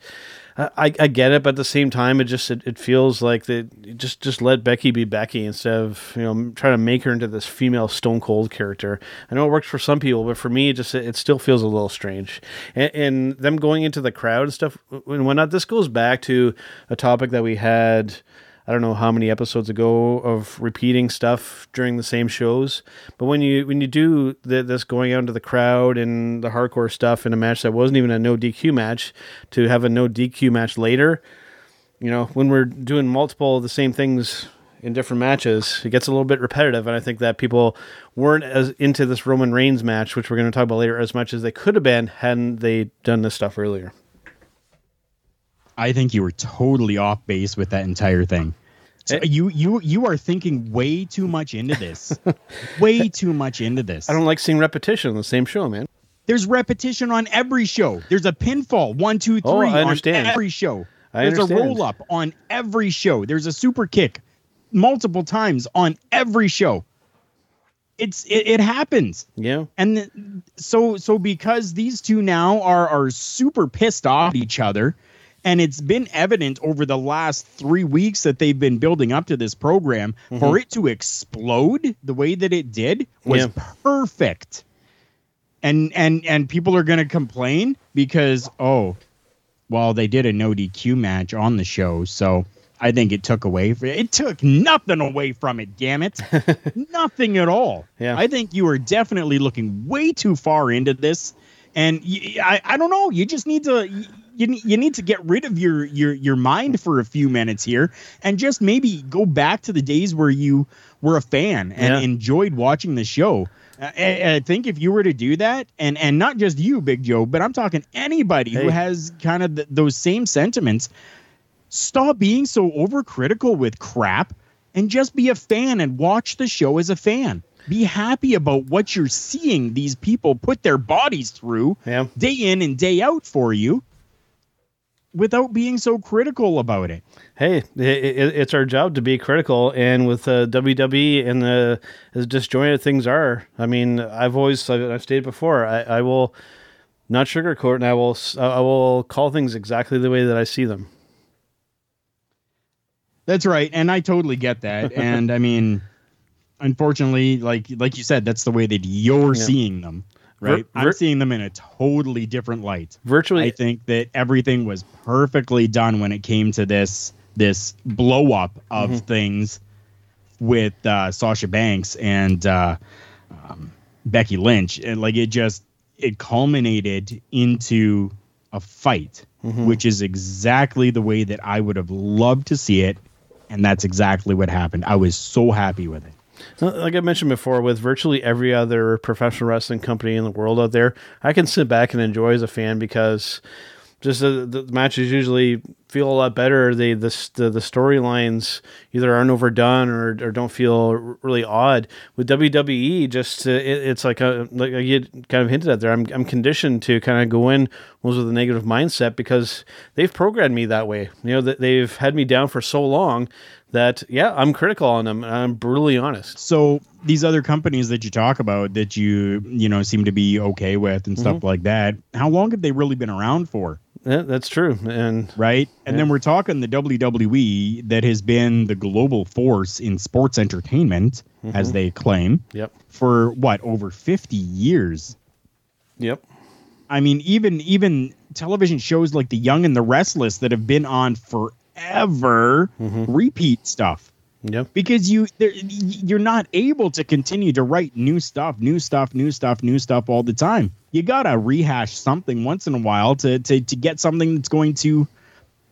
[SPEAKER 2] I, I get it, but at the same time, it just it, it feels like they just just let Becky be Becky instead of you know trying to make her into this female Stone Cold character. I know it works for some people, but for me, it just it still feels a little strange. And, and them going into the crowd and stuff and whatnot. This goes back to a topic that we had I don't know how many episodes ago of repeating stuff during the same shows. But when you when you do the, this going out into the crowd and the hardcore stuff in a match that wasn't even a no DQ match, to have a no DQ match later, you know, when we're doing multiple of the same things in different matches, it gets a little bit repetitive. And I think that people weren't as into this Roman Reigns match, which we're going to talk about later, as much as they could have been hadn't they done this stuff earlier.
[SPEAKER 4] I think you were totally off base with that entire thing. So
[SPEAKER 2] Eh.
[SPEAKER 4] you you you are thinking way too much into this. way too much into this.
[SPEAKER 2] I don't like seeing repetition on the same show, man.
[SPEAKER 4] There's repetition on every show. There's a pinfall, one, two, three
[SPEAKER 2] Oh, I understand.
[SPEAKER 4] on every show.
[SPEAKER 2] I
[SPEAKER 4] There's
[SPEAKER 2] understand.
[SPEAKER 4] a roll up on every show. There's a super kick multiple times on every show. It's it, it happens.
[SPEAKER 2] Yeah.
[SPEAKER 4] And so so because these two now are are super pissed off at each other and it's been evident over the last 3 weeks that they've been building up to this program mm-hmm. for it to explode the way that it did was
[SPEAKER 2] Yeah.
[SPEAKER 4] perfect. And and and people are going to complain because oh well they did a no DQ match on the show so I think it took away from it took nothing away from it damn it nothing at all
[SPEAKER 2] Yeah.
[SPEAKER 4] I think you are definitely looking way too far into this, and y- I, I don't know. You just need to you need, you need to get rid of your your your mind for a few minutes here, and just maybe go back to the days where you were a fan and
[SPEAKER 2] Yeah.
[SPEAKER 4] enjoyed watching the show. I, I think if you were to do that, and and not just you, Big Joe, but I'm talking anybody who has kind of th- those same sentiments, stop being so overcritical with crap and just be a fan and watch the show as a fan. Be happy about what you're seeing these people put their bodies through
[SPEAKER 2] Yeah.
[SPEAKER 4] day in and day out for you without being so critical about it.
[SPEAKER 2] Hey, it's our job to be critical, and with uh, WWE and the as disjointed things are, I mean, I've always I've, I've stated before, I, I will not sugarcoat, and I will I will call things exactly the way that I see them.
[SPEAKER 4] That's right, and I totally get that. and I mean, unfortunately, like like you said, that's the way that you're
[SPEAKER 2] Yeah.
[SPEAKER 4] seeing them. Right,
[SPEAKER 2] Ver-
[SPEAKER 4] I'm seeing them in a totally different light.
[SPEAKER 2] Virtually,
[SPEAKER 4] I think that everything was perfectly done when it came to this this blow up of things with uh, Sasha Banks and uh, um, Becky Lynch, and like it just it culminated into a fight, which is exactly the way that I would have loved to see it, and that's exactly what happened. I was so happy with it.
[SPEAKER 2] Like I mentioned before, with virtually every other professional wrestling company in the world out there, I can sit back and enjoy as a fan because just the, the matches usually feel a lot better. They the the, the storylines either aren't overdone or, or don't feel really odd. With WWE, just uh, it, it's like a, like you kind of hinted at there. I'm I'm conditioned to kind of go in almost with a negative mindset because they've programmed me that way. You know that they've had me down for so long that yeah, I'm critical on them. And I'm brutally honest.
[SPEAKER 4] So these other companies that you talk about that you you know seem to be okay with and stuff like that, how long have they really been around for?
[SPEAKER 2] Yeah, that's true. And
[SPEAKER 4] right? And then we're talking the WWE that has been the global force in sports entertainment, as mm-hmm. they claim,
[SPEAKER 2] yep,
[SPEAKER 4] for what over fifty years.
[SPEAKER 2] yep,
[SPEAKER 4] I mean, even even television shows like The Young and the Restless that have been on forever mm-hmm. repeat stuff
[SPEAKER 2] yep.
[SPEAKER 4] because you you're not able to continue to write new stuff, new stuff, new stuff, new stuff all the time. You gotta rehash something once in a while to to to get something that's going to,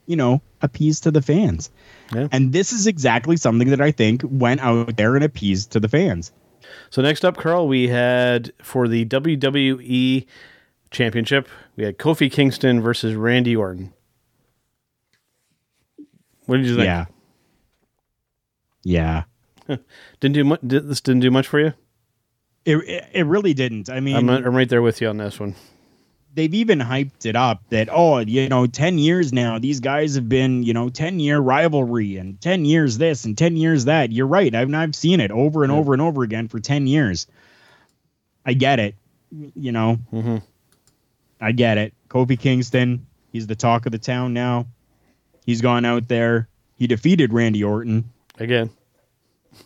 [SPEAKER 4] you know, appease to the fans.
[SPEAKER 2] Yeah.
[SPEAKER 4] And this is exactly something that I think went out there and appeased to the fans.
[SPEAKER 2] So next up, Carl, we had for the WWE Championship, we had Kofi Kingston versus Randy Orton. What did you think?
[SPEAKER 4] Yeah. Yeah.
[SPEAKER 2] Didn't do much. Did, this didn't do much for you.
[SPEAKER 4] It, it, it really didn't. I mean,
[SPEAKER 2] I'm, I'm right there with you on this one.
[SPEAKER 4] they've even hyped it up that oh you know 10 years now these guys have been you know 10 year rivalry and 10 years this and 10 years that you're right i've, I've seen it over and over and over again for 10 years i get it you know
[SPEAKER 2] Mhm.
[SPEAKER 4] i get it kofi kingston he's the talk of the town now he's gone out there he defeated randy orton
[SPEAKER 2] Again,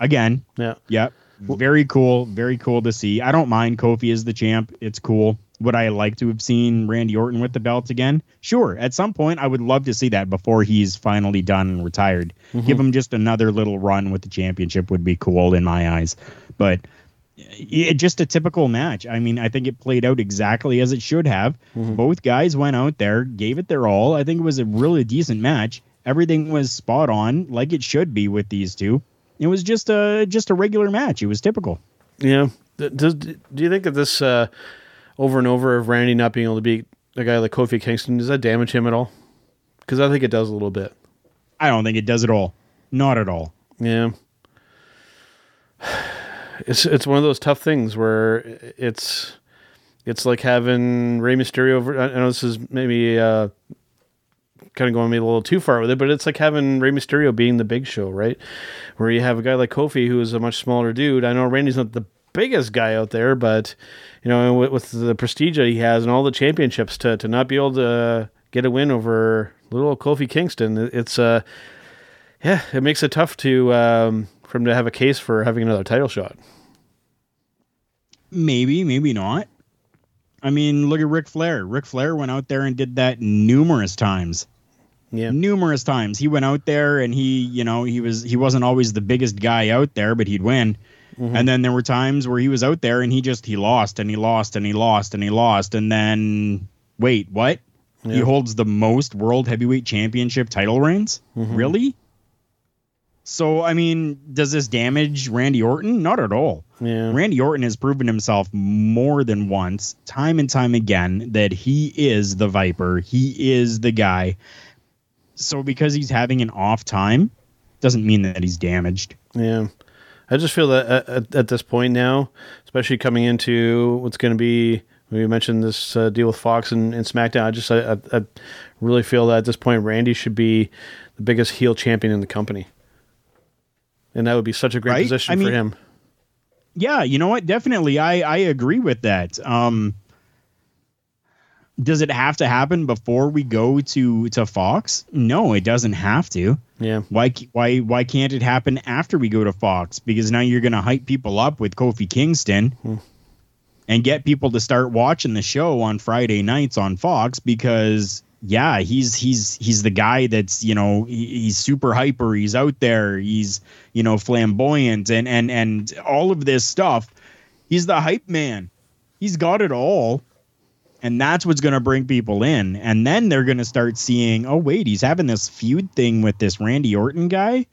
[SPEAKER 4] again
[SPEAKER 2] yeah,
[SPEAKER 4] Yep. Very cool. Very cool to see. I don't mind Kofi as the champ. It's cool. Would I like to have seen Randy Orton with the belt again? Sure. At some point, I would love to see that before he's finally done and retired. Mm-hmm. Give him just another little run with the championship would be cool in my eyes. But eh, it, just a typical match. I mean, I think it played out exactly as it should have. Mm-hmm. Both guys went out there, gave it their all. I think it was a really decent match. Everything was spot on, like it should be with these two. It was just a just a regular match. It was typical.
[SPEAKER 2] Yeah. Does, do you think that this uh, over and over of Randy not being able to beat a guy like Kofi Kingston does that damage him at all? Because I think it does a little bit.
[SPEAKER 4] I don't think it does at all. Not at all.
[SPEAKER 2] Yeah. It's it's one of those tough things where it's it's like having Rey Mysterio. Over, I know this is maybe uh, kind of going maybe a little too far with it, but it's like having Rey Mysterio being the big show, right? Where you have a guy like Kofi who is a much smaller dude. I know Randy's not the biggest guy out there, but you know with, with the prestige that he has and all the championships to to not be able to get a win over little Kofi Kingston, it's uh yeah, it makes it tough to um, for him to have a case for having another title shot.
[SPEAKER 4] Maybe, maybe not. I mean, look at Ric Flair. Ric Flair went out there and did that numerous times.
[SPEAKER 2] Yeah,
[SPEAKER 4] Numerous times. He went out there and he, you know, he was he wasn't always the biggest guy out there, but he'd win. Mm-hmm. And then there were times where he was out there and he just he lost and he lost and he lost and he lost and then wait, what? He holds the most world heavyweight championship title reigns? Mm-hmm. Really? So, I mean, does this damage Randy Orton? Not at all.
[SPEAKER 2] yeah,
[SPEAKER 4] Randy Orton has proven himself more than once, time and time again, that he is the Viper. He is the guy. So because he's having an off time, doesn't mean that he's damaged.
[SPEAKER 2] yeah. I just feel that at, at, this point now, especially coming into what's going to be, we mentioned this uh, deal with Fox and, and SmackDown. I just I, I, I really feel that at this point, Randy should be the biggest heel champion in the company, and that would be such a great
[SPEAKER 4] Right?
[SPEAKER 2] position
[SPEAKER 4] I
[SPEAKER 2] for
[SPEAKER 4] mean-
[SPEAKER 2] him.
[SPEAKER 4] Yeah, you know what? Definitely, I I agree with that. Um, does it have to happen before we go to to Fox? No, it doesn't have to.
[SPEAKER 2] Yeah,
[SPEAKER 4] Why why why can't it happen after we go to Fox? Because now you're going to hype people up with Kofi Kingston and get people to start watching the show on Friday nights on Fox because yeah, he's he's he's the guy that's, you know, he, he's super hyper, he's out there, he's, you know, flamboyant and and and all of this stuff. He's the hype man. He's got it all. And that's what's going to bring people in. And then they're going to start seeing, oh, wait, he's having this feud thing with this Randy Orton guy.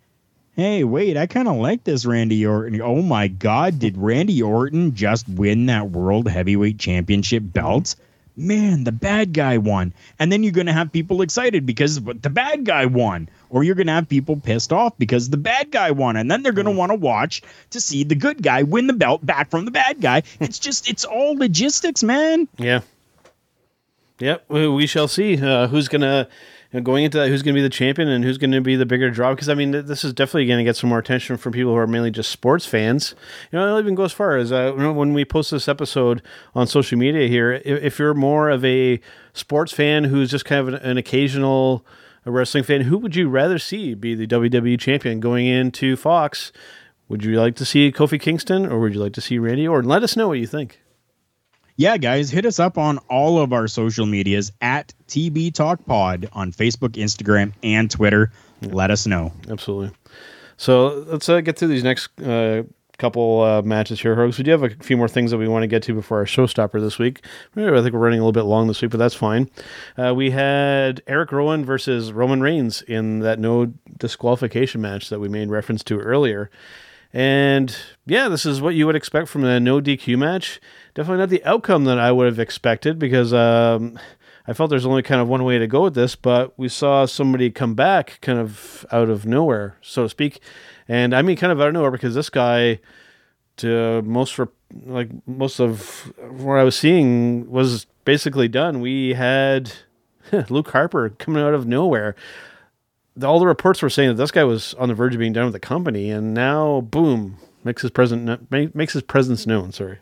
[SPEAKER 4] Hey, wait, I kind of like this Randy Orton. Oh my God, did Randy Orton just win that World Heavyweight Championship belt? Man, the bad guy won. And then you're going to have people excited because the bad guy won. Or you're going to have people pissed off because the bad guy won. And then they're going to want to watch to see the good guy win the belt back from the bad guy. It's just, it's all logistics, man.
[SPEAKER 2] Yeah. Yep. We, we shall see uh, who's gonna you know, going into that. Who's gonna be the champion and who's gonna be the bigger draw? Because I mean, th- this is definitely gonna get some more attention from people who are mainly just sports fans. You know, I'll even go as far as uh, you know, when we post this episode on social media here. If, if you're more of a sports fan who's just kind of an, an occasional wrestling fan, who would you rather see be the WWE champion going into Fox? Would you like to see Kofi Kingston or would you like to see Randy Orton? Let us know what you think.
[SPEAKER 4] Yeah, guys, hit us up on all of our social medias at TB Talk Pod on Facebook, Instagram, and Twitter. Let us know.
[SPEAKER 2] Absolutely. So let's uh, get through these next uh, couple uh, matches here, Hogs. We do have a few more things that we want to get to before our showstopper this week. I think we're running a little bit long this week, but that's fine. Uh, we had Eric Rowan versus Roman Reigns in that no disqualification match that we made reference to earlier. And yeah, this is what you would expect from a no DQ match. Definitely not the outcome that I would have expected because um, I felt there's only kind of one way to go with this, but we saw somebody come back kind of out of nowhere, so to speak. And I mean, kind of out of nowhere because this guy, to most for like most of what I was seeing was basically done. We had Luke Harper coming out of nowhere. The- All the reports were saying that this guy was on the verge of being done with the company, and now, boom, makes his present makes his presence known. Sorry.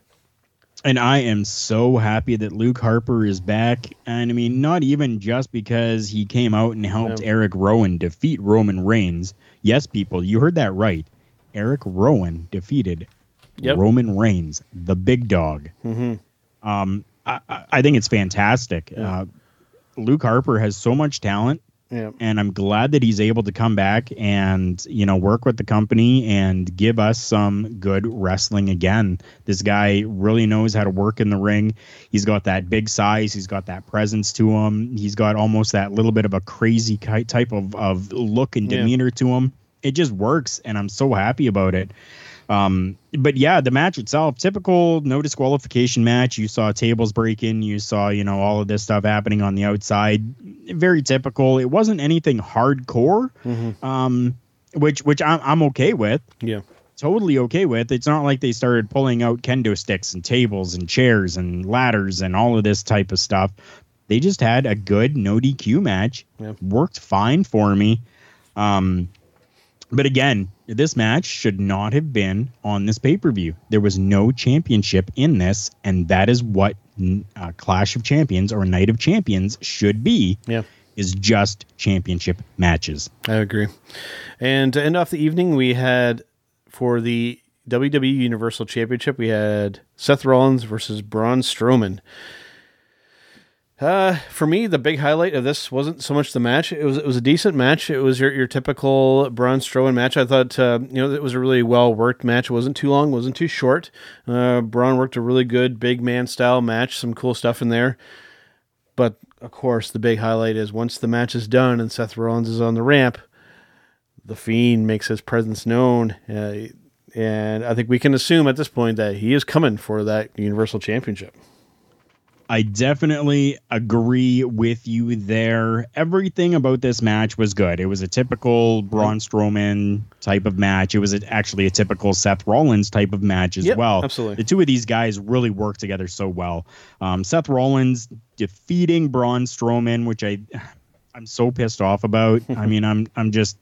[SPEAKER 4] And I am so happy that Luke Harper is back. And I mean, not even just because he came out and helped
[SPEAKER 2] Yeah.
[SPEAKER 4] Eric Rowan defeat Roman Reigns. Yes, people, you heard that right. Eric Rowan defeated
[SPEAKER 2] Yep.
[SPEAKER 4] Roman Reigns, the big dog.
[SPEAKER 2] Mm-hmm.
[SPEAKER 4] Um, I, I- I think it's fantastic. Uh, Luke Harper has so much talent,
[SPEAKER 2] Yeah.
[SPEAKER 4] and I'm glad that he's able to come back and you know work with the company and give us some good wrestling again. This guy really knows how to work in the ring. He's got that big size. He's got that presence to him. He's got almost that little bit of a crazy type of of look and
[SPEAKER 2] Yeah.
[SPEAKER 4] demeanor to him. It just works, and I'm so happy about it. Um, but yeah, the match itself, typical no disqualification match. You saw tables breaking, you saw, you know, all of this stuff happening on the outside. Very typical. It wasn't anything hardcore, um, which which I'm I'm okay with.
[SPEAKER 2] Yeah.
[SPEAKER 4] Totally okay with. It's not like they started pulling out kendo sticks and tables and chairs and ladders and all of this type of stuff. They just had a good no DQ match.
[SPEAKER 2] Yeah.
[SPEAKER 4] Worked fine for me. Um, but again, this match should not have been on this pay per view. There was no championship in this, and that is what uh, Clash of Champions or Night of Champions should be.
[SPEAKER 2] Yeah.
[SPEAKER 4] Is just championship matches.
[SPEAKER 2] I agree. And to end off the evening, we had for the WWE Universal Championship, we had Seth Rollins versus Braun Strowman. Uh, for me, the big highlight of this wasn't so much the match. It was it was a decent match. It was your, your typical Braun Strowman match. I thought uh, you know it was a really well worked match. It wasn't too long, wasn't too short. Uh, Braun worked a really good big man style match. Some cool stuff in there. But of course, the big highlight is once the match is done and Seth Rollins is on the ramp, the Fiend makes his presence known. Uh, and I think we can assume at this point that he is coming for that Universal Championship.
[SPEAKER 4] I definitely agree with you there. Everything about this match was good. It was a typical Braun Strowman type of match. It was actually a typical Seth Rollins type of match as
[SPEAKER 2] Yep,
[SPEAKER 4] well.
[SPEAKER 2] absolutely.
[SPEAKER 4] The two of these guys really work together so well. Um, Seth Rollins defeating Braun Strowman, which I I'm so pissed off about. I mean, I'm I'm just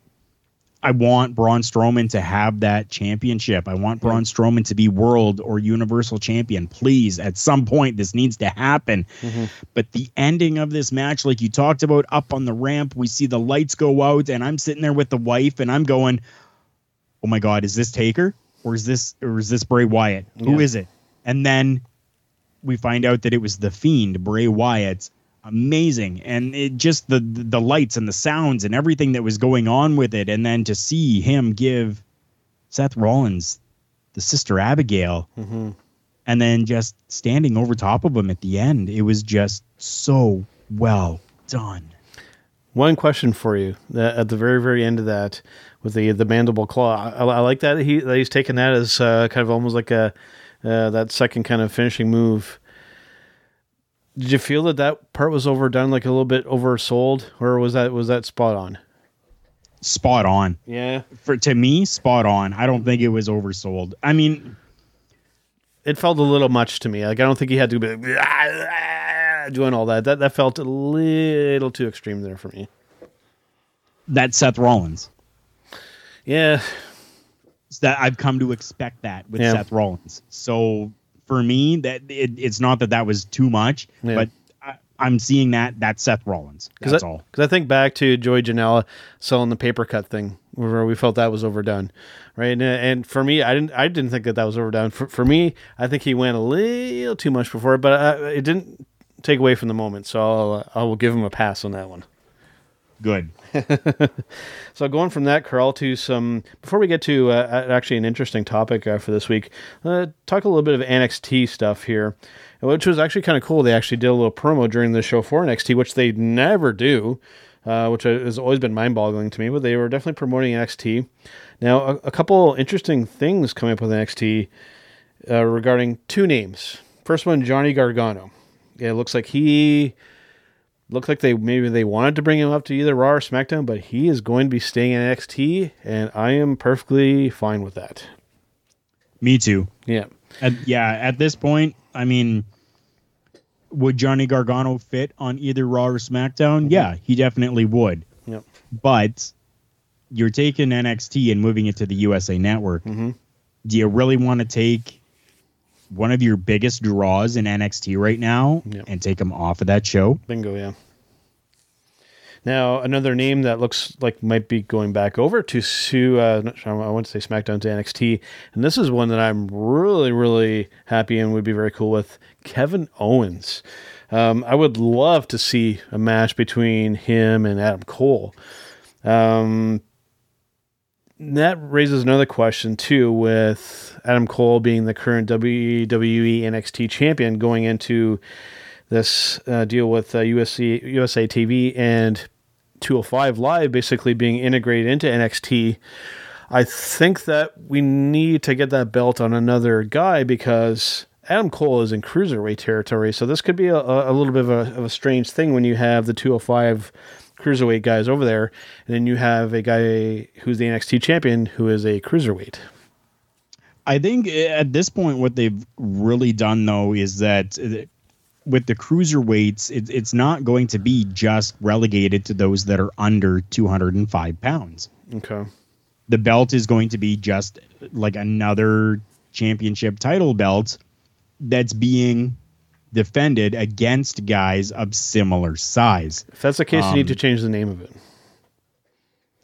[SPEAKER 4] I want Braun Strowman to have that championship. I want Braun Strowman to be world or universal champion. Please, at some point, this needs to happen. Mm-hmm. But the ending of this match, like you talked about, up on the ramp, we see the lights go out, and I'm sitting there with the wife, and I'm going, "Oh my God, is this Taker or is this or is this Bray Wyatt? Who
[SPEAKER 2] Yeah.
[SPEAKER 4] is it?" And then we find out that it was the Fiend, Bray Wyatt. Amazing, and it just the the lights and the sounds and everything that was going on with it, and then to see him give Seth Rollins the sister Abigail, and then just standing over top of him at the end, it was just so well done.
[SPEAKER 2] One question for you at the very very end of that with the the mandible claw. I, I like that he that he's taken that as uh, kind of almost like a uh, that second kind of finishing move. Did you feel that that part was overdone, like a little bit oversold, or was that was that spot on?
[SPEAKER 4] Spot on.
[SPEAKER 2] Yeah,
[SPEAKER 4] For to me, spot on. I don't think it was oversold. I mean,
[SPEAKER 2] it felt a little much to me. Like I don't think he had to be doing all that. That that felt a little too extreme there for me.
[SPEAKER 4] that's Seth Rollins.
[SPEAKER 2] Yeah,
[SPEAKER 4] that I've come to expect that with
[SPEAKER 2] Yeah.
[SPEAKER 4] Seth Rollins. So for me, that it, it's not that that was too much,
[SPEAKER 2] Yeah.
[SPEAKER 4] but I, I'm seeing that that's Seth Rollins. That's
[SPEAKER 2] I,
[SPEAKER 4] all.
[SPEAKER 2] Because I think back to Joey Janela selling the paper cut thing, where we felt that was overdone, right? And, and for me, I didn't, I didn't think that that was overdone. For, for me, I think he went a little too much before, but uh, it didn't take away from the moment. So I'll, I will give him a pass on that one.
[SPEAKER 4] Good.
[SPEAKER 2] So going from that, Carl, to some before we get to uh, actually an interesting topic uh, for this week, uh, talk a little bit of NXT stuff here, which was actually kind of cool. They actually did a little promo during the show for NXT, which they never do, uh, which has always been mind-boggling to me. But they were definitely promoting NXT. Now, a, a couple interesting things coming up with NXT uh, regarding two names. First one, Johnny Gargano. It looks like he looked like they maybe they wanted to bring him up to either Raw or SmackDown, but he is going to be staying in NXT, and I am perfectly fine with that.
[SPEAKER 4] Me too.
[SPEAKER 2] Yeah,
[SPEAKER 4] At, yeah, at this point, I mean, would Johnny Gargano fit on either Raw or SmackDown? Mm-hmm. Yeah, he definitely would.
[SPEAKER 2] Yep.
[SPEAKER 4] But you're taking NXT and moving it to the USA Network. Mm-hmm. Do you really want to take one of your biggest draws in NXT right now
[SPEAKER 2] Yep.
[SPEAKER 4] and take him off of that show?
[SPEAKER 2] bingo. Yeah. Now, another name that looks like might be going back over to Sue, uh, I want to say SmackDown to NXT, and this is one that I'm really, really happy and would be very cool with Kevin Owens. Um, I would love to see a match between him and Adam Cole. Um, that raises another question too, with Adam Cole being the current WWE NXT champion going into this uh, deal with uh, USC, USA TV and 205 Live basically being integrated into NXT. I think that we need to get that belt on another guy because Adam Cole is in cruiserweight territory. So this could be a, a little bit of a, of a strange thing when you have the 205 cruiserweight guys over there, and then you have a guy who's the NXT champion who is a cruiserweight.
[SPEAKER 4] I think at this point, what they've really done though is that uh, with the cruiserweights, it, it's not going to be just relegated to those that are under 205 pounds.
[SPEAKER 2] Okay.
[SPEAKER 4] The belt is going to be just like another championship title belt that's being defended against guys of similar size.
[SPEAKER 2] If that's the case,
[SPEAKER 4] Um,
[SPEAKER 2] you need to change the name of it.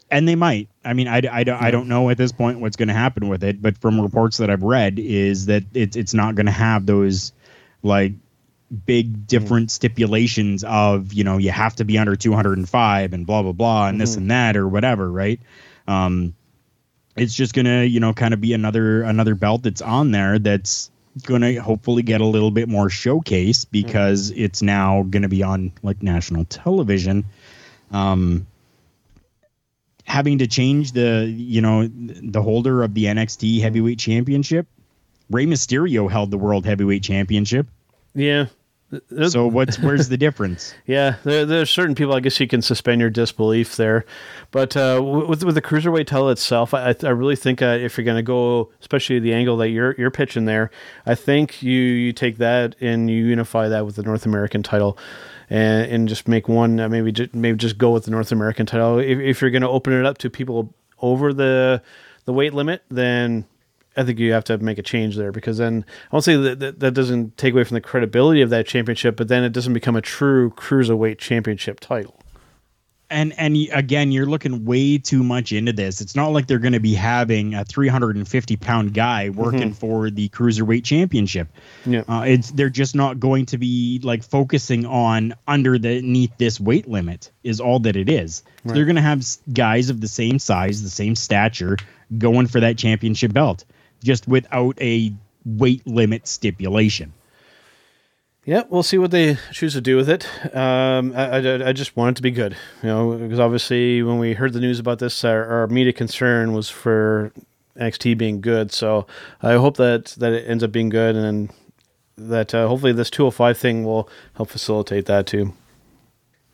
[SPEAKER 4] and they might. I mean, I, I, don't, I don't know at this point what's going to happen with it, but from reports that I've read, is that it's it's not going to have those like big different stipulations of you know you have to be under 205 and blah blah blah and this and that or whatever, right? Um, it's just gonna you know kind of be another another belt that's on there that's gonna hopefully get a little bit more showcase because it's now gonna be on like national television. Um, having to change the you know the holder of the NXT Heavyweight Championship. Rey Mysterio held the World Heavyweight Championship.
[SPEAKER 2] Yeah.
[SPEAKER 4] So what's where's the difference?
[SPEAKER 2] Yeah, there, there's certain people. I guess you can suspend your disbelief there, but uh, with with the cruiserweight title itself, I, I really think uh, if you're going to go, especially the angle that you're you're pitching there, I think you you take that and you unify that with the North American title, and and just make one uh, maybe just, maybe just go with the North American title. If, if you're going to open it up to people over the the weight limit, then I think you have to make a change there because then I won't say that, that that doesn't take away from the credibility of that championship, but then it doesn't become a true cruiserweight championship title.
[SPEAKER 4] And and again, you're looking way too much into this. It's not like they're going to be having a 350 pound guy working for the cruiserweight championship.
[SPEAKER 2] Yeah.
[SPEAKER 4] Uh, it's they're just not going to be like focusing on underneath this weight limit is all that it is. So they're going to have guys of the same size, the same stature, going for that championship belt, just without a weight limit stipulation.
[SPEAKER 2] Yeah, we'll see what they choose to do with it. Um, I, I, I just want it to be good, you know, because obviously when we heard the news about this, our, our immediate concern was for NXT being good. So I hope that that it ends up being good, and that uh, hopefully this 205 thing will help facilitate that too.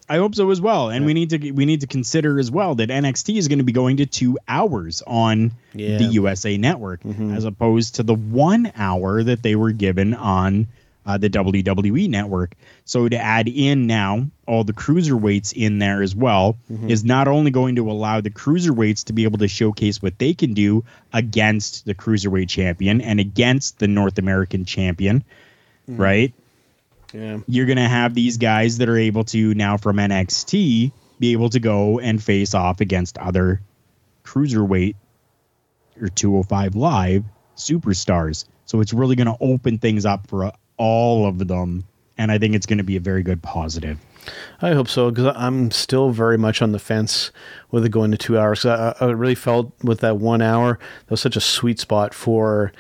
[SPEAKER 4] I hope so as well. And we need to we need to consider as well that NXT is going to be going to two hours on
[SPEAKER 2] Yeah.
[SPEAKER 4] the USA Network mm-hmm. as opposed to the one hour that they were given on uh, the WWE Network. So to add in now all the cruiserweights in there as well mm-hmm. is not only going to allow the cruiserweights to be able to showcase what they can do against the cruiserweight champion and against the North American champion, mm. right?
[SPEAKER 2] Yeah.
[SPEAKER 4] you're going to have these guys that are able to now from NXT be able to go and face off against other cruiserweight or 205 live superstars. So it's really going to open things up for uh, all of them. And I think it's going to be a very good positive.
[SPEAKER 2] I hope so because I'm still very much on the fence with it going to two hours. I, I really felt with that one hour that was such a sweet spot for you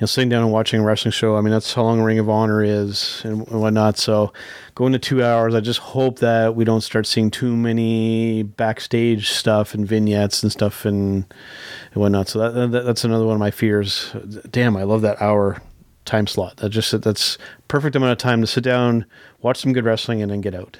[SPEAKER 2] know sitting down and watching a wrestling show. I mean that's how long Ring of Honor is and whatnot. So going to two hours, I just hope that we don't start seeing too many backstage stuff and vignettes and stuff and, and whatnot. So that, that that's another one of my fears. Damn, I love that hour time slot. That just that's perfect amount of time to sit down, watch some good wrestling, and then get out.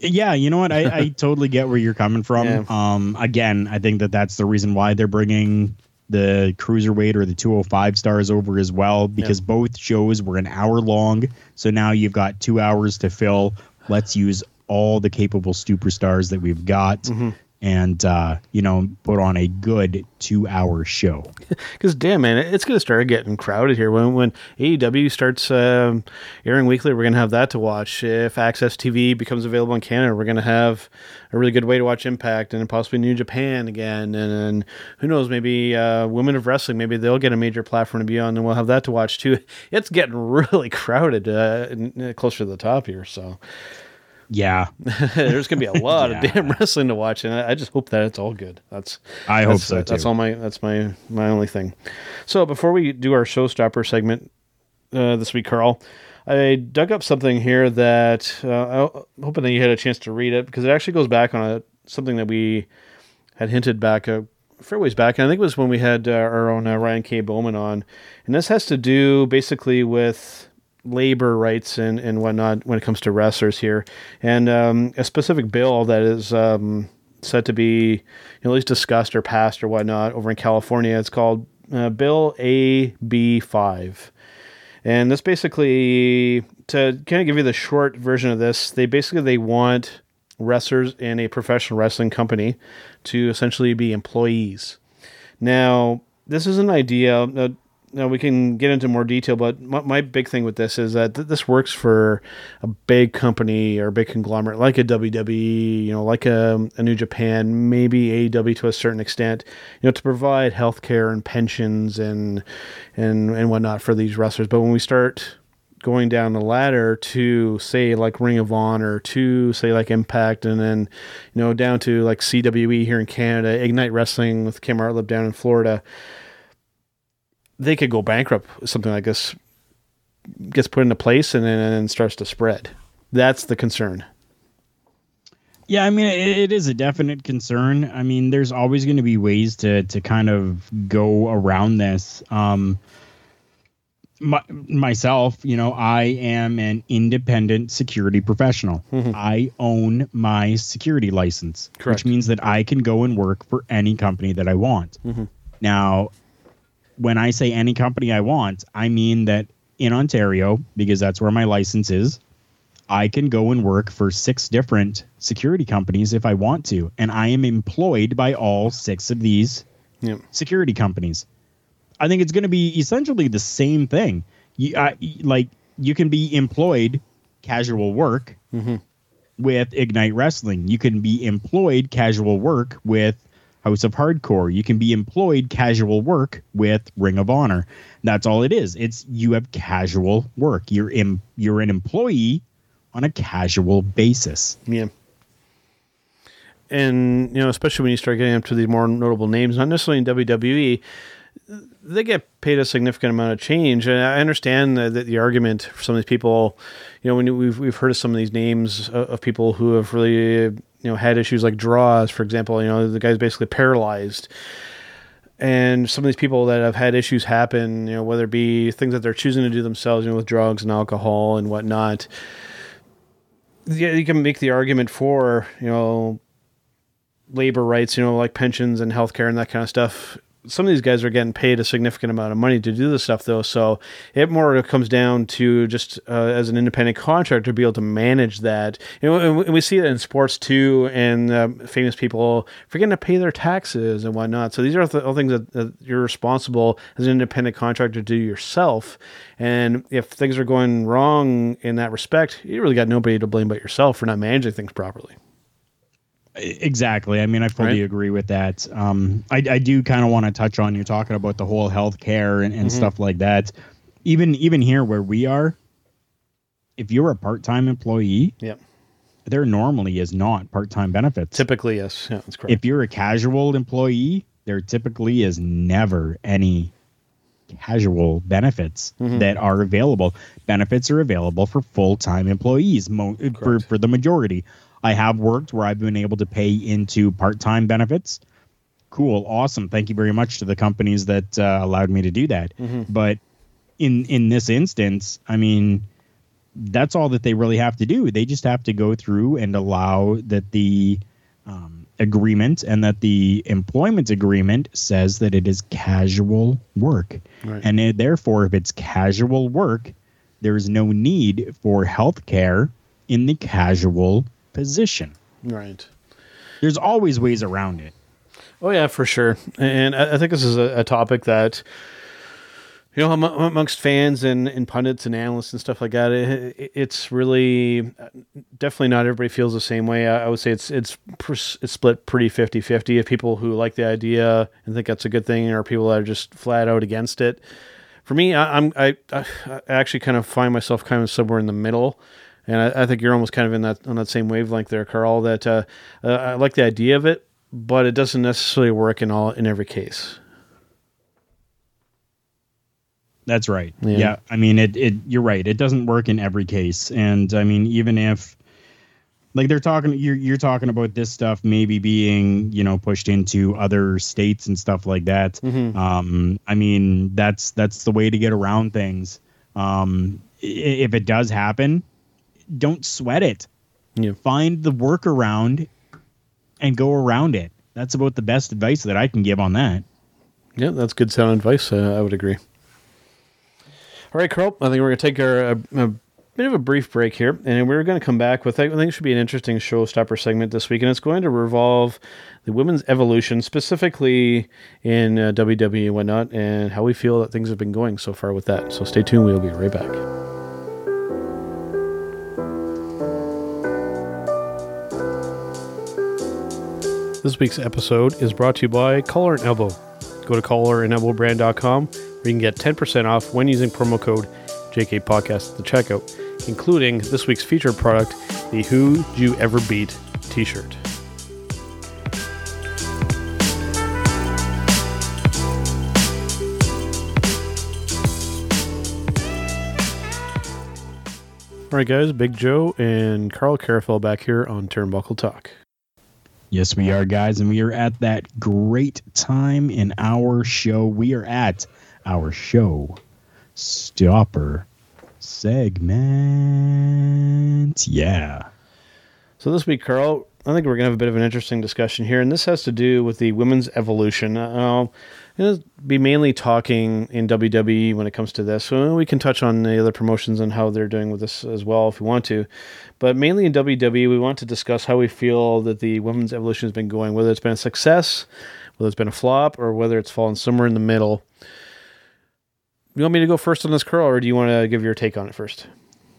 [SPEAKER 4] Yeah, you know what? I, I totally get where you're coming from.
[SPEAKER 2] Yeah.
[SPEAKER 4] Um, again, I think that that's the reason why they're bringing the cruiserweight or the 205 stars over as well because both shows were an hour long. So now you've got two hours to fill. Let's use all the capable superstars that we've got mm-hmm. And uh, you know put on a good two hour show.
[SPEAKER 2] Because damn man, it's gonna start getting crowded here when when AEW starts um, airing weekly. We're gonna have that to watch. If AXS TV becomes available in Canada, we're gonna have a really good way to watch Impact and possibly New Japan again. And, and who knows, maybe uh, Women of Wrestling, maybe they'll get a major platform to be on, and we'll have that to watch too. It's getting really crowded uh, closer to the top here, so.
[SPEAKER 4] Yeah,
[SPEAKER 2] there's gonna be a lot yeah. of damn wrestling to watch, and I, I, just hope that it's all good. That's
[SPEAKER 4] I
[SPEAKER 2] that's,
[SPEAKER 4] hope so.
[SPEAKER 2] Too. That's all my that's my my only thing. So before we do our showstopper segment uh, this week, Carl, I dug up something here that uh, I'm hoping that you had a chance to read it because it actually goes back on a something that we had hinted back a fair ways back, and I think it was when we had uh, our own uh, Ryan K. Bowman on, and this has to do basically with labor rights and, and whatnot when it comes to wrestlers here, and um, a specific bill that is um, set to be you know, at least discussed or passed or whatnot over in California. It's called uh, Bill AB five, and this basically to kind of give you the short version of this, they basically they want wrestlers in a professional wrestling company to essentially be employees. Now, this is an idea. Uh, now we can get into more detail, but my, my big thing with this is that th- this works for a big company or a big conglomerate like a WWE, you know, like a, a New Japan, maybe AEW to a certain extent, you know, to provide healthcare and pensions and and and whatnot for these wrestlers. But when we start going down the ladder to say like Ring of Honor, to say like Impact, and then you know down to like CWE here in Canada, Ignite Wrestling with Kim Artlip down in Florida they could go bankrupt. Something like this gets put into place and then starts to spread. That's the concern.
[SPEAKER 4] Yeah, I mean, it, it is a definite concern. I mean, there's always going to be ways to to kind of go around this. Um, my, myself, you know, I am an independent security professional. Mm-hmm. I own my security license, Correct. which means that I can go and work for any company that I want. Mm-hmm. Now, when I say any company I want, I mean that in Ontario, because that's where my license is, I can go and work for six different security companies if I want to. And I am employed by all six of these yep. security companies. I think it's going to be essentially the same thing. You, uh, like, you can be employed casual work mm-hmm. with Ignite Wrestling. You can be employed casual work with House of Hardcore. You can be employed casual work with Ring of Honor. That's all it is. It's you have casual work. You're in, you're an employee on a casual basis.
[SPEAKER 2] Yeah. And you know, especially when you start getting up to these more notable names, not necessarily in WWE, they get paid a significant amount of change. And I understand that the, the argument for some of these people, you know, when we've we've heard of some of these names of, of people who have really you know had issues like Droz, for example. You know, the guy's basically paralyzed. And some of these people that have had issues happen, you know, whether it be things that they're choosing to do themselves, you know, with drugs and alcohol and whatnot, yeah, you can make the argument for, you know, labor rights, you know, like pensions and healthcare and that kind of stuff some of these guys are getting paid a significant amount of money to do this stuff though so it more comes down to just uh, as an independent contractor to be able to manage that. And we see that in sports too and uh, famous people forgetting to pay their taxes and whatnot. So these are all things that, that you're responsible as an independent contractor to do yourself. And if things are going wrong in that respect you really got nobody to blame but yourself for not managing things properly
[SPEAKER 4] Exactly. I mean, I fully right? agree with that. Um, I, I do kind of want to touch on you talking about the whole healthcare and, and mm-hmm. stuff like that. Even even here where we are, if you're a part time employee,
[SPEAKER 2] yeah,
[SPEAKER 4] there normally is not part time benefits.
[SPEAKER 2] Typically, yes. Yeah, that's correct.
[SPEAKER 4] If you're a casual employee, there typically is never any casual benefits mm-hmm. that are available. Benefits are available for full time employees mo- for, for the majority. I have worked where I've been able to pay into part time benefits. Cool, awesome. Thank you very much to the companies that uh, allowed me to do that. Mm-hmm. But in in this instance, I mean, that's all that they really have to do. They just have to go through and allow that the um, agreement and that the employment agreement says that it is casual work. Right. And it, therefore, if it's casual work, there is no need for health care in the casual position.
[SPEAKER 2] Right.
[SPEAKER 4] there's always ways around it.
[SPEAKER 2] Oh yeah, for sure. And I, I think this is a, a topic that you know, amongst fans and, and pundits and analysts and stuff like that, it, it's really uh, definitely not everybody feels the same way. I, I would say it's it's it's split pretty 50-50 of people who like the idea and think that's a good thing, or people that are just flat out against it. For me, I, I'm I, I actually kind of find myself kind of somewhere in the middle, and I, I think you're almost kind of in that on that same wavelength there, Carl. That uh, uh, I like the idea of it, but it doesn't necessarily work in all in every case.
[SPEAKER 4] That's right. Yeah. yeah. I mean, it, it, you're right. It doesn't work in every case. And I mean, even if, like they're talking, you're, you're talking about this stuff maybe being, you know, pushed into other states and stuff like that. Mm-hmm. Um, I mean, that's, that's the way to get around things. Um, if it does happen, don't sweat it. Yeah. Find the workaround and go around it. That's about the best advice that I can give on that.
[SPEAKER 2] Yeah, that's good sound advice. Uh, I would agree. All right, Carl. I think we're going to take our, a, a, bit of a brief break here, and we're going to come back with I think it should be an interesting showstopper segment this week, and it's going to revolve the women's evolution, specifically in uh, WWE and whatnot, and how we feel that things have been going so far with that. So stay tuned. We'll be right back. This week's episode is brought to you by Collar and Elbow. Go to collarandelbowbrand.com where you can get 10% off when using promo code JK Podcast at the checkout, including this week's featured product, the Who You Ever Beat t shirt. All right, guys, Big Joe and Carl Carafell back here on Turnbuckle Talk.
[SPEAKER 4] Yes, we are, guys, and we are at that great time in our show. We are at our show stopper segment. Yeah.
[SPEAKER 2] So this week, Carl, I think we're going to have a bit of an interesting discussion here, and this has to do with the women's evolution. Uh, I'll be mainly talking in WWE when it comes to this. So we can touch on the other promotions and how they're doing with this as well if we want to. But mainly in WWE, we want to discuss how we feel that the women's evolution has been going, whether it's been a success, whether it's been a flop, or whether it's fallen somewhere in the middle you want me to go first on this Carl, or do you want to give your take on it first?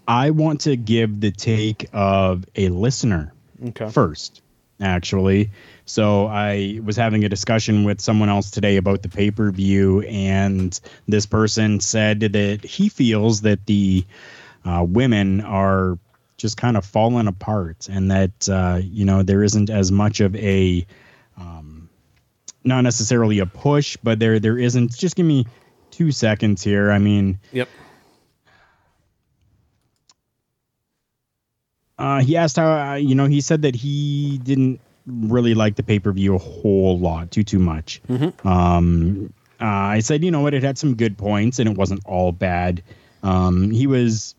[SPEAKER 4] I want to give the take of a listener okay. first, actually. So I was having a discussion with someone else today about the pay per view, and this person said that he feels that the uh, women are just kind of falling apart, and that uh, you know there isn't as much of a um, not necessarily a push, but there there isn't. Just give me two seconds here. I mean,
[SPEAKER 2] yep.
[SPEAKER 4] Uh, he asked how uh, you know he said that he didn't really like the pay per view a whole lot, too too much. Mm-hmm. Um, uh, I said you know what, it had some good points and it wasn't all bad. Um, he was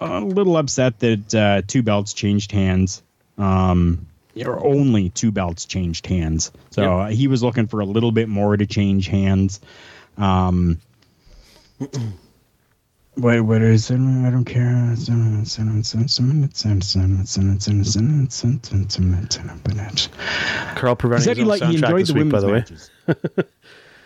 [SPEAKER 4] a little upset that uh, two belts changed hands. Um, or only two belts changed hands. So yep. he was looking for a little bit more to change hands. Um, Wait, what is it? I don't care.
[SPEAKER 2] Carl providing said he, like, he enjoyed the week, the way.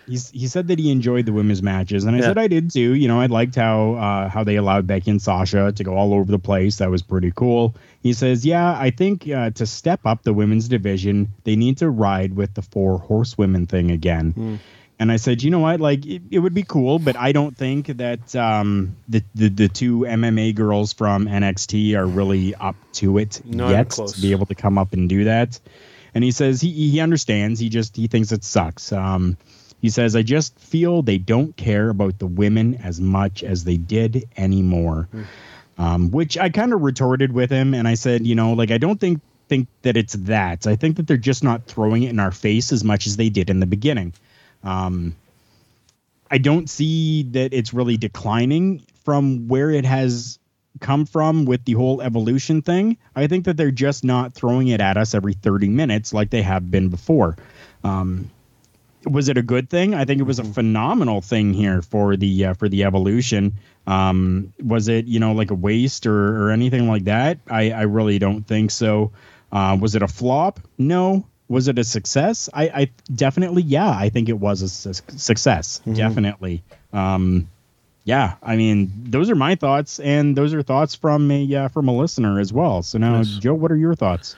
[SPEAKER 4] He's, he said that he enjoyed the women's matches, and I yeah. said I did too. You know, I liked how uh, how they allowed Becky and Sasha to go all over the place. That was pretty cool. He says, "Yeah, I think uh, to step up the women's division, they need to ride with the four horsewomen thing again." Mm. And I said, you know what, like it, it would be cool, but I don't think that um, the, the the two MMA girls from NXT are really up to it Not yet to be able to come up and do that. And he says he he understands. He just he thinks it sucks. Um, he says I just feel they don't care about the women as much as they did anymore. Mm. Um, which I kind of retorted with him, and I said, you know, like I don't think think that it's that. I think that they're just not throwing it in our face as much as they did in the beginning. Um, I don't see that it's really declining from where it has come from with the whole evolution thing. I think that they're just not throwing it at us every 30 minutes like they have been before. Um, was it a good thing? I think it was a mm-hmm. phenomenal thing here for the uh, for the evolution. Um, was it you know like a waste or, or anything like that? I, I really don't think so. Uh, was it a flop? No. Was it a success? I, I definitely, yeah, I think it was a su- success. Definitely. Um, yeah, I mean, those are my thoughts, and those are thoughts from a uh, from a listener as well. So now,
[SPEAKER 2] Nice.
[SPEAKER 4] Joe, what are your thoughts?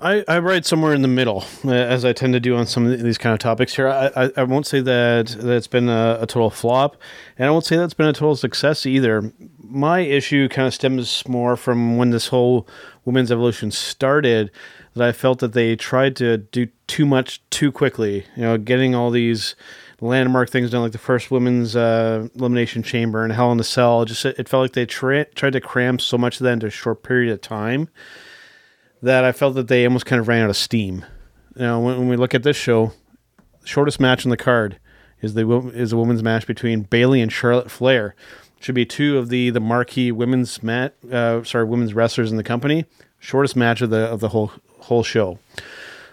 [SPEAKER 2] I, I write somewhere in the middle, uh, as I tend to do on some of these kind of topics here. I, I, I won't say that, that it's been a, a total flop, and I won't say that's been a total success either. My issue kind of stems more from when this whole women's evolution started, that I felt that they tried to do too much too quickly. You know, getting all these landmark things done, like the first women's uh, elimination chamber and Hell in a Cell. Just it, it felt like they tra- tried to cram so much of that into a short period of time that I felt that they almost kind of ran out of steam. Know, when, when we look at this show, shortest match on the card is the is a women's match between Bayley and Charlotte Flair. Should be two of the the marquee women's mat uh, sorry women's wrestlers in the company. Shortest match of the of the whole whole show.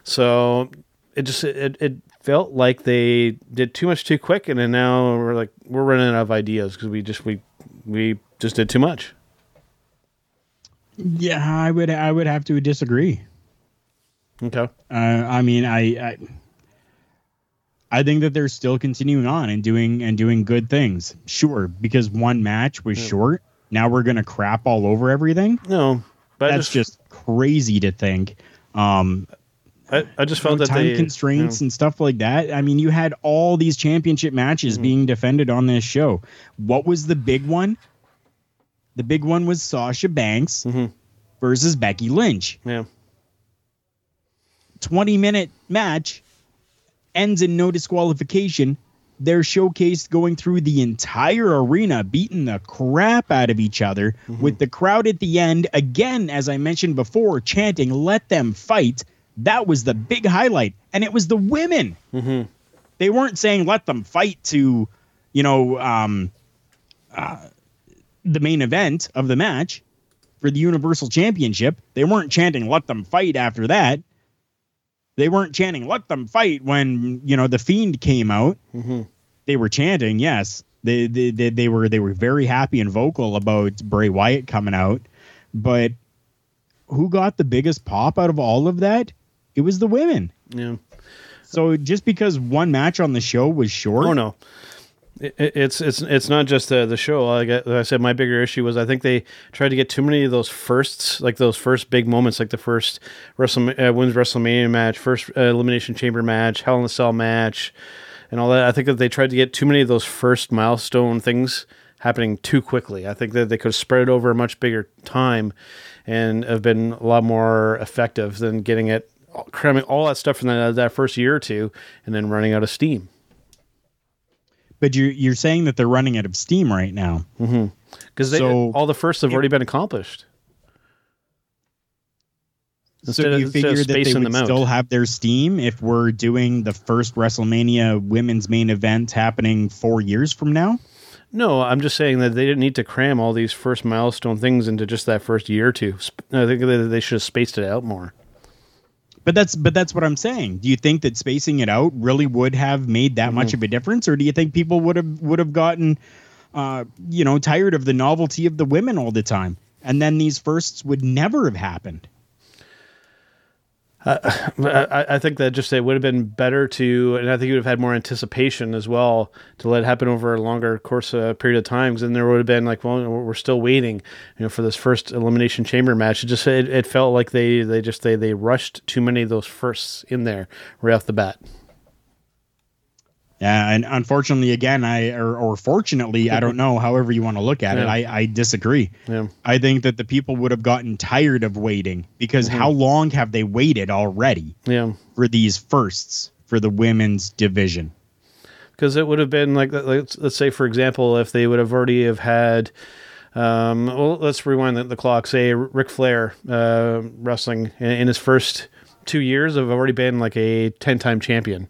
[SPEAKER 2] So it just it, it felt like they did too much too quick, and then now we're like we're running out of ideas because we just we we just did too much.
[SPEAKER 4] Yeah, I would I would have to disagree.
[SPEAKER 2] Okay.
[SPEAKER 4] Uh, I mean, I, I I think that they're still continuing on and doing and doing good things. Sure, because one match was short. Now we're gonna crap all over everything.
[SPEAKER 2] No, but
[SPEAKER 4] That's just, crazy to think. Um,
[SPEAKER 2] I, I just felt that
[SPEAKER 4] time
[SPEAKER 2] they
[SPEAKER 4] constraints
[SPEAKER 2] you know,
[SPEAKER 4] and stuff like that. I mean, you had all these championship matches
[SPEAKER 2] Mm-hmm.
[SPEAKER 4] being defended on this show. What was the big one? The big one was Sasha Banks
[SPEAKER 2] Mhm.
[SPEAKER 4] versus Becky Lynch.
[SPEAKER 2] yeah.
[SPEAKER 4] 20 minute match ends in no disqualification. They're showcased going through the entire arena, beating the crap out of each other, with the crowd at the end, again, as I mentioned before, chanting, let them fight. That was the big highlight. And it was the women.
[SPEAKER 2] Mhm.
[SPEAKER 4] They weren't saying, let them fight to, you know, um, uh, the main event of the match for the Universal Championship. They weren't chanting, let them fight after that they weren't chanting "Let them fight" when you know the Fiend came out.
[SPEAKER 2] Mhm.
[SPEAKER 4] They were chanting, yes. They, they they they were they were very happy and vocal about Bray Wyatt coming out, but who got the biggest pop out of all of that? It was the women.
[SPEAKER 2] Yeah.
[SPEAKER 4] So just because one match on the show was short,
[SPEAKER 2] Oh no. It, it- it's it's it's not just the the show. Like I, like I said, my bigger issue was I think they tried to get too many of those firsts, like those first big moments, like the first Wrestle uh, Women's WrestleMania match, first uh, Elimination Chamber match, Hell in a Cell match, and all that. I think that they tried to get too many of those first milestone things happening too quickly. I think that they could have spread it over a much bigger time, and have been a lot more effective than getting it cramming all that stuff from that, that first year or two, and then running out of steam.
[SPEAKER 4] But you're you're saying that they're running out of steam right now. Mm-hmm.
[SPEAKER 2] because
[SPEAKER 4] So-
[SPEAKER 2] all the firsts have already been accomplished. Instead
[SPEAKER 4] so do you
[SPEAKER 2] of
[SPEAKER 4] figure that they would still have their steam if we're doing the first WrestleMania women's main event happening four years from now?
[SPEAKER 2] No, I'm just saying that they didn't need to cram all these first milestone things into just that first year or two. I think they should have spaced it out more.
[SPEAKER 4] But that's but that's what I'm saying. Do you think that spacing it out really would have made that
[SPEAKER 2] Mm-hmm.
[SPEAKER 4] much of a difference, or do you think people would have would have gotten, uh, you know, tired of the novelty of the women all the time, and then these firsts would never have happened?
[SPEAKER 2] I, I think that just it would have been better to, and I think you would have had more anticipation as well to let it happen over a longer course uh, period of time. Because then there would have been like, well, we're still waiting, you know, for this first elimination chamber match. It just it, it felt like they they just they they rushed too many of those firsts in there right off the bat.
[SPEAKER 4] Yeah, and unfortunately, again, I or, or fortunately, I don't know. However you want to look at it, I, I disagree.
[SPEAKER 2] Yeah.
[SPEAKER 4] I think that the people would have gotten tired of waiting because
[SPEAKER 2] Mm-hmm.
[SPEAKER 4] how long have they waited already
[SPEAKER 2] Yeah.
[SPEAKER 4] for these firsts for the women's division?
[SPEAKER 2] because it would have been like let's, let's say for example if they would have already have had um, well let's rewind the, the clock say Ric Flair uh, wrestling in, in his first two years have already been like a 10 time champion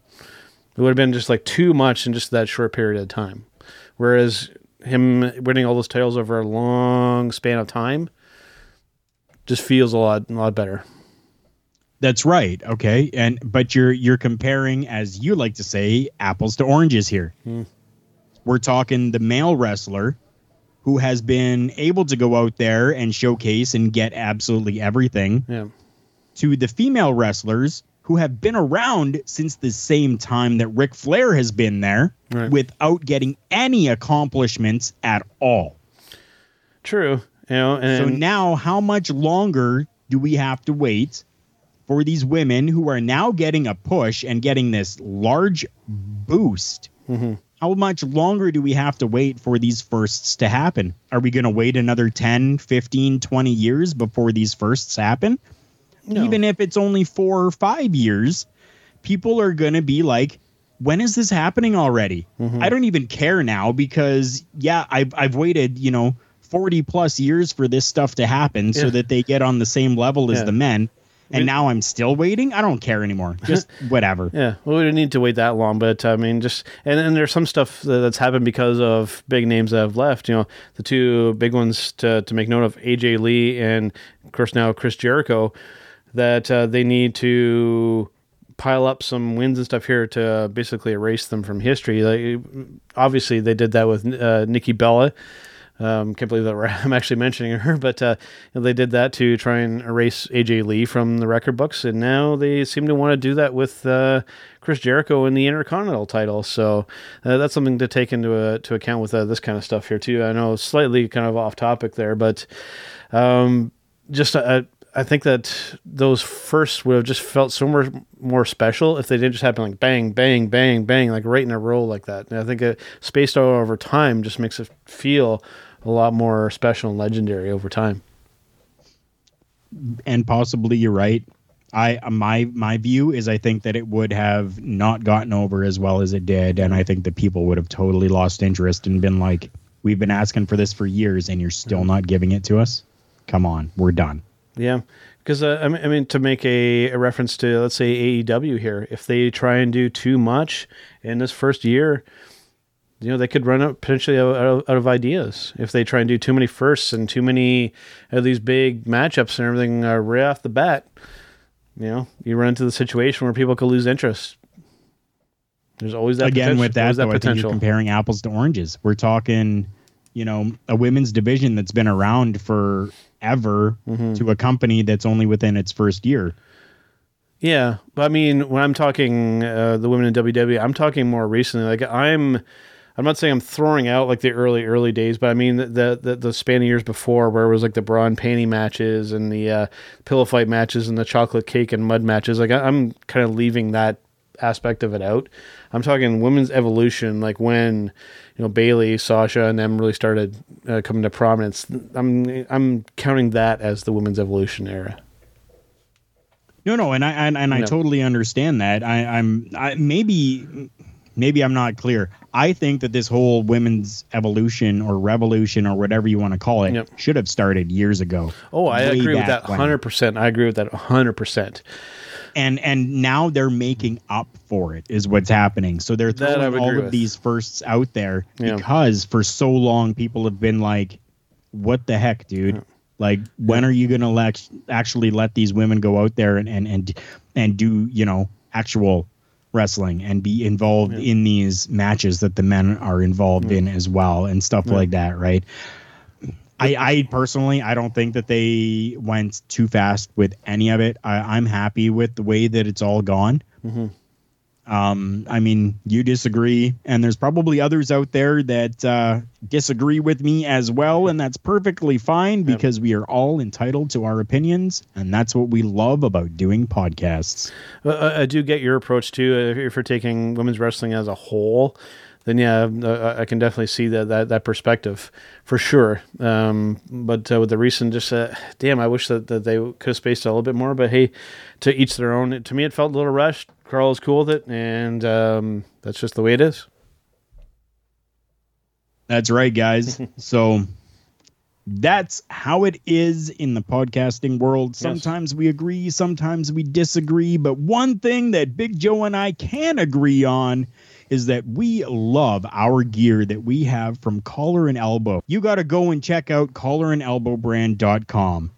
[SPEAKER 2] it would have been just like too much in just that short period of time whereas him winning all those titles over a long span of time just feels a lot a lot better
[SPEAKER 4] That's right. Okay. And but you're you're comparing, as you like to say, apples to oranges here. Hmm. We're talking the male wrestler who has been able to go out there and showcase and get absolutely everything
[SPEAKER 2] yeah
[SPEAKER 4] to the female wrestlers who have been around since the same time that Ric Flair has been there
[SPEAKER 2] Right.
[SPEAKER 4] without getting any accomplishments at all.
[SPEAKER 2] True. You know, and
[SPEAKER 4] So now, how much longer do we have to wait for these women who are now getting a push and getting this large boost?
[SPEAKER 2] Mm-hmm.
[SPEAKER 4] How much longer do we have to wait for these firsts to happen? Are we going to wait another 10, 15, 20 years before these firsts happen?
[SPEAKER 2] No.
[SPEAKER 4] Even if it's only four or five years, people are going to be like, when is this happening already?
[SPEAKER 2] Mm-hmm.
[SPEAKER 4] I don't even care now because, yeah, I've, I've waited, you know, 40 plus years for this stuff to happen so that they get on the same level as the men. And now I'm still waiting. I don't care anymore. Just whatever.
[SPEAKER 2] Yeah, well, we didn't need to wait that long, but I mean, just and then there's some stuff that's happened because of big names that have left. You know, the two big ones to to make note of: AJ Lee and of course now Chris Jericho. That uh, they need to pile up some wins and stuff here to basically erase them from history. Like, obviously, they did that with uh, Nikki Bella. Um, can't believe that I'm actually mentioning her, but uh, they did that to try and erase AJ Lee from the record books, and now they seem to want to do that with uh, Chris Jericho in the Intercontinental title. So uh, that's something to take into uh, to account with uh, this kind of stuff here too. I know slightly kind of off topic there, but um, just uh, I think that those first would have just felt so much more special if they didn't just happen like bang, bang, bang, bang, like right in a row like that. And I think it spaced out over time just makes it feel a lot more special and legendary over time.
[SPEAKER 4] and possibly you're right. I my my view is I think that it would have not gotten over as well as it did, and I think that people would have totally lost interest and been like, "We've been asking for this for years, and you're still hmm. not giving it to us. Come on, we're done."
[SPEAKER 2] Yeah, because uh, I, mean, I mean, to make a, a reference to let's say AEW here, if they try and do too much in this first year, you know, they could run out potentially out, out, out of ideas if they try and do too many firsts and too many of these big matchups and everything uh, right off the bat. You know, you run into the situation where people could lose interest. There's always that
[SPEAKER 4] Again,
[SPEAKER 2] potential-
[SPEAKER 4] with that, though, I think you're comparing apples to oranges. We're talking, you know, a women's division that's been around forever
[SPEAKER 2] Mm-hmm.
[SPEAKER 4] to a company that's only within its first year.
[SPEAKER 2] Yeah, but I mean, when I'm talking uh, the women in WWE, I'm talking more recently. Like I'm, I'm not saying I'm throwing out like the early early days, but I mean the the, the span of years before, where it was like the bra and panty matches and the uh, pillow fight matches and the chocolate cake and mud matches. Like I, I'm kind of leaving that aspect of it out. I'm talking women's evolution, like when you know Bayley, Sasha, and them really started uh, coming to prominence. I'm I'm counting that as the women's evolution era.
[SPEAKER 4] No, no, and I and, and I totally understand that. I, I'm I, maybe maybe I'm not clear. I think that this whole women's evolution or revolution or whatever you want to call it
[SPEAKER 2] Yep.
[SPEAKER 4] should have started years ago.
[SPEAKER 2] Oh, I agree with that 100%. I agree with that 100%.
[SPEAKER 4] And and now they're making mm-hmm. up for it is what's happening. So they're throwing all of
[SPEAKER 2] with.
[SPEAKER 4] these firsts out there
[SPEAKER 2] Yeah.
[SPEAKER 4] because for so long people have been like, "What the heck, dude." Like, when are you going to let actually let these women go out there and and and and do you know actual wrestling and be involved in these matches that the men are involved in as well and stuff like that, right? I, I personally, I don't think that they went too fast with any of it. I, I'm happy with the way that it's all gone. Um, I mean, you disagree, and there's probably others out there that uh, disagree with me as well, and that's perfectly fine because we are all entitled to our opinions, and that's what we love about doing podcasts.
[SPEAKER 2] But I, I do get your approach too. If, if you're taking women's wrestling as a whole, then yeah, uh, I can definitely see that that, that perspective for sure. Um, but uh, with the recent, just uh, damn, I wish that, that they could have spaced a little bit more. But hey, to each their own. To me, it felt a little rushed. Carl is cool with it, and um, that's just the way it is.
[SPEAKER 4] That's right, guys. so that's how it is in the podcasting world. Sometimes we agree, sometimes we disagree. But one thing that Big Joe and I can agree on is that we love our gear that we have from Collar and Elbow. You got to go and check out collarandelbowbrand.com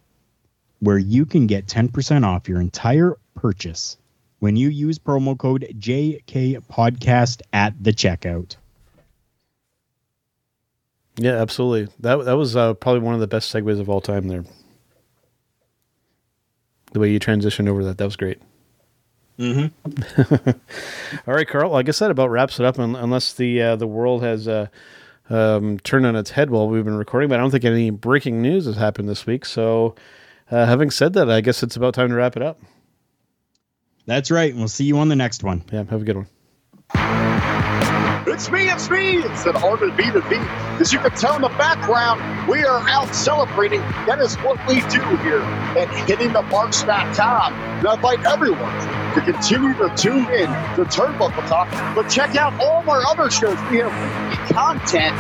[SPEAKER 4] where you can get 10% off your entire purchase when you use promo code JK Podcast at the checkout.
[SPEAKER 2] Yeah, absolutely. That that was uh, probably one of the best segues of all time there. the way you transitioned over that. That was great.
[SPEAKER 4] Mm-hmm.
[SPEAKER 2] All right, Carl. Like I said, about wraps it up. Unless the uh, the world has uh, um, turned on its head while we've been recording, but I don't think any breaking news has happened this week. So, uh, having said that, I guess it's about time to wrap it up.
[SPEAKER 4] That's right. We'll see you on the next one.
[SPEAKER 2] Yeah, have a good one.
[SPEAKER 5] It's me, it's me. It's an art of B to B. As you can tell in the background, we are out celebrating. That is what we do here at hittingthemarks.com. And I invite everyone to continue to tune in to Turnbuckle Talk, but check out all of our other shows. We have weekly content,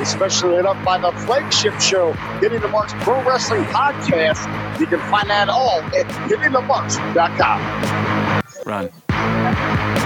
[SPEAKER 5] especially lit up by the flagship show, Hitting the Marks Pro Wrestling Podcast. You can find that all at hittingthemarks.com.
[SPEAKER 1] Run.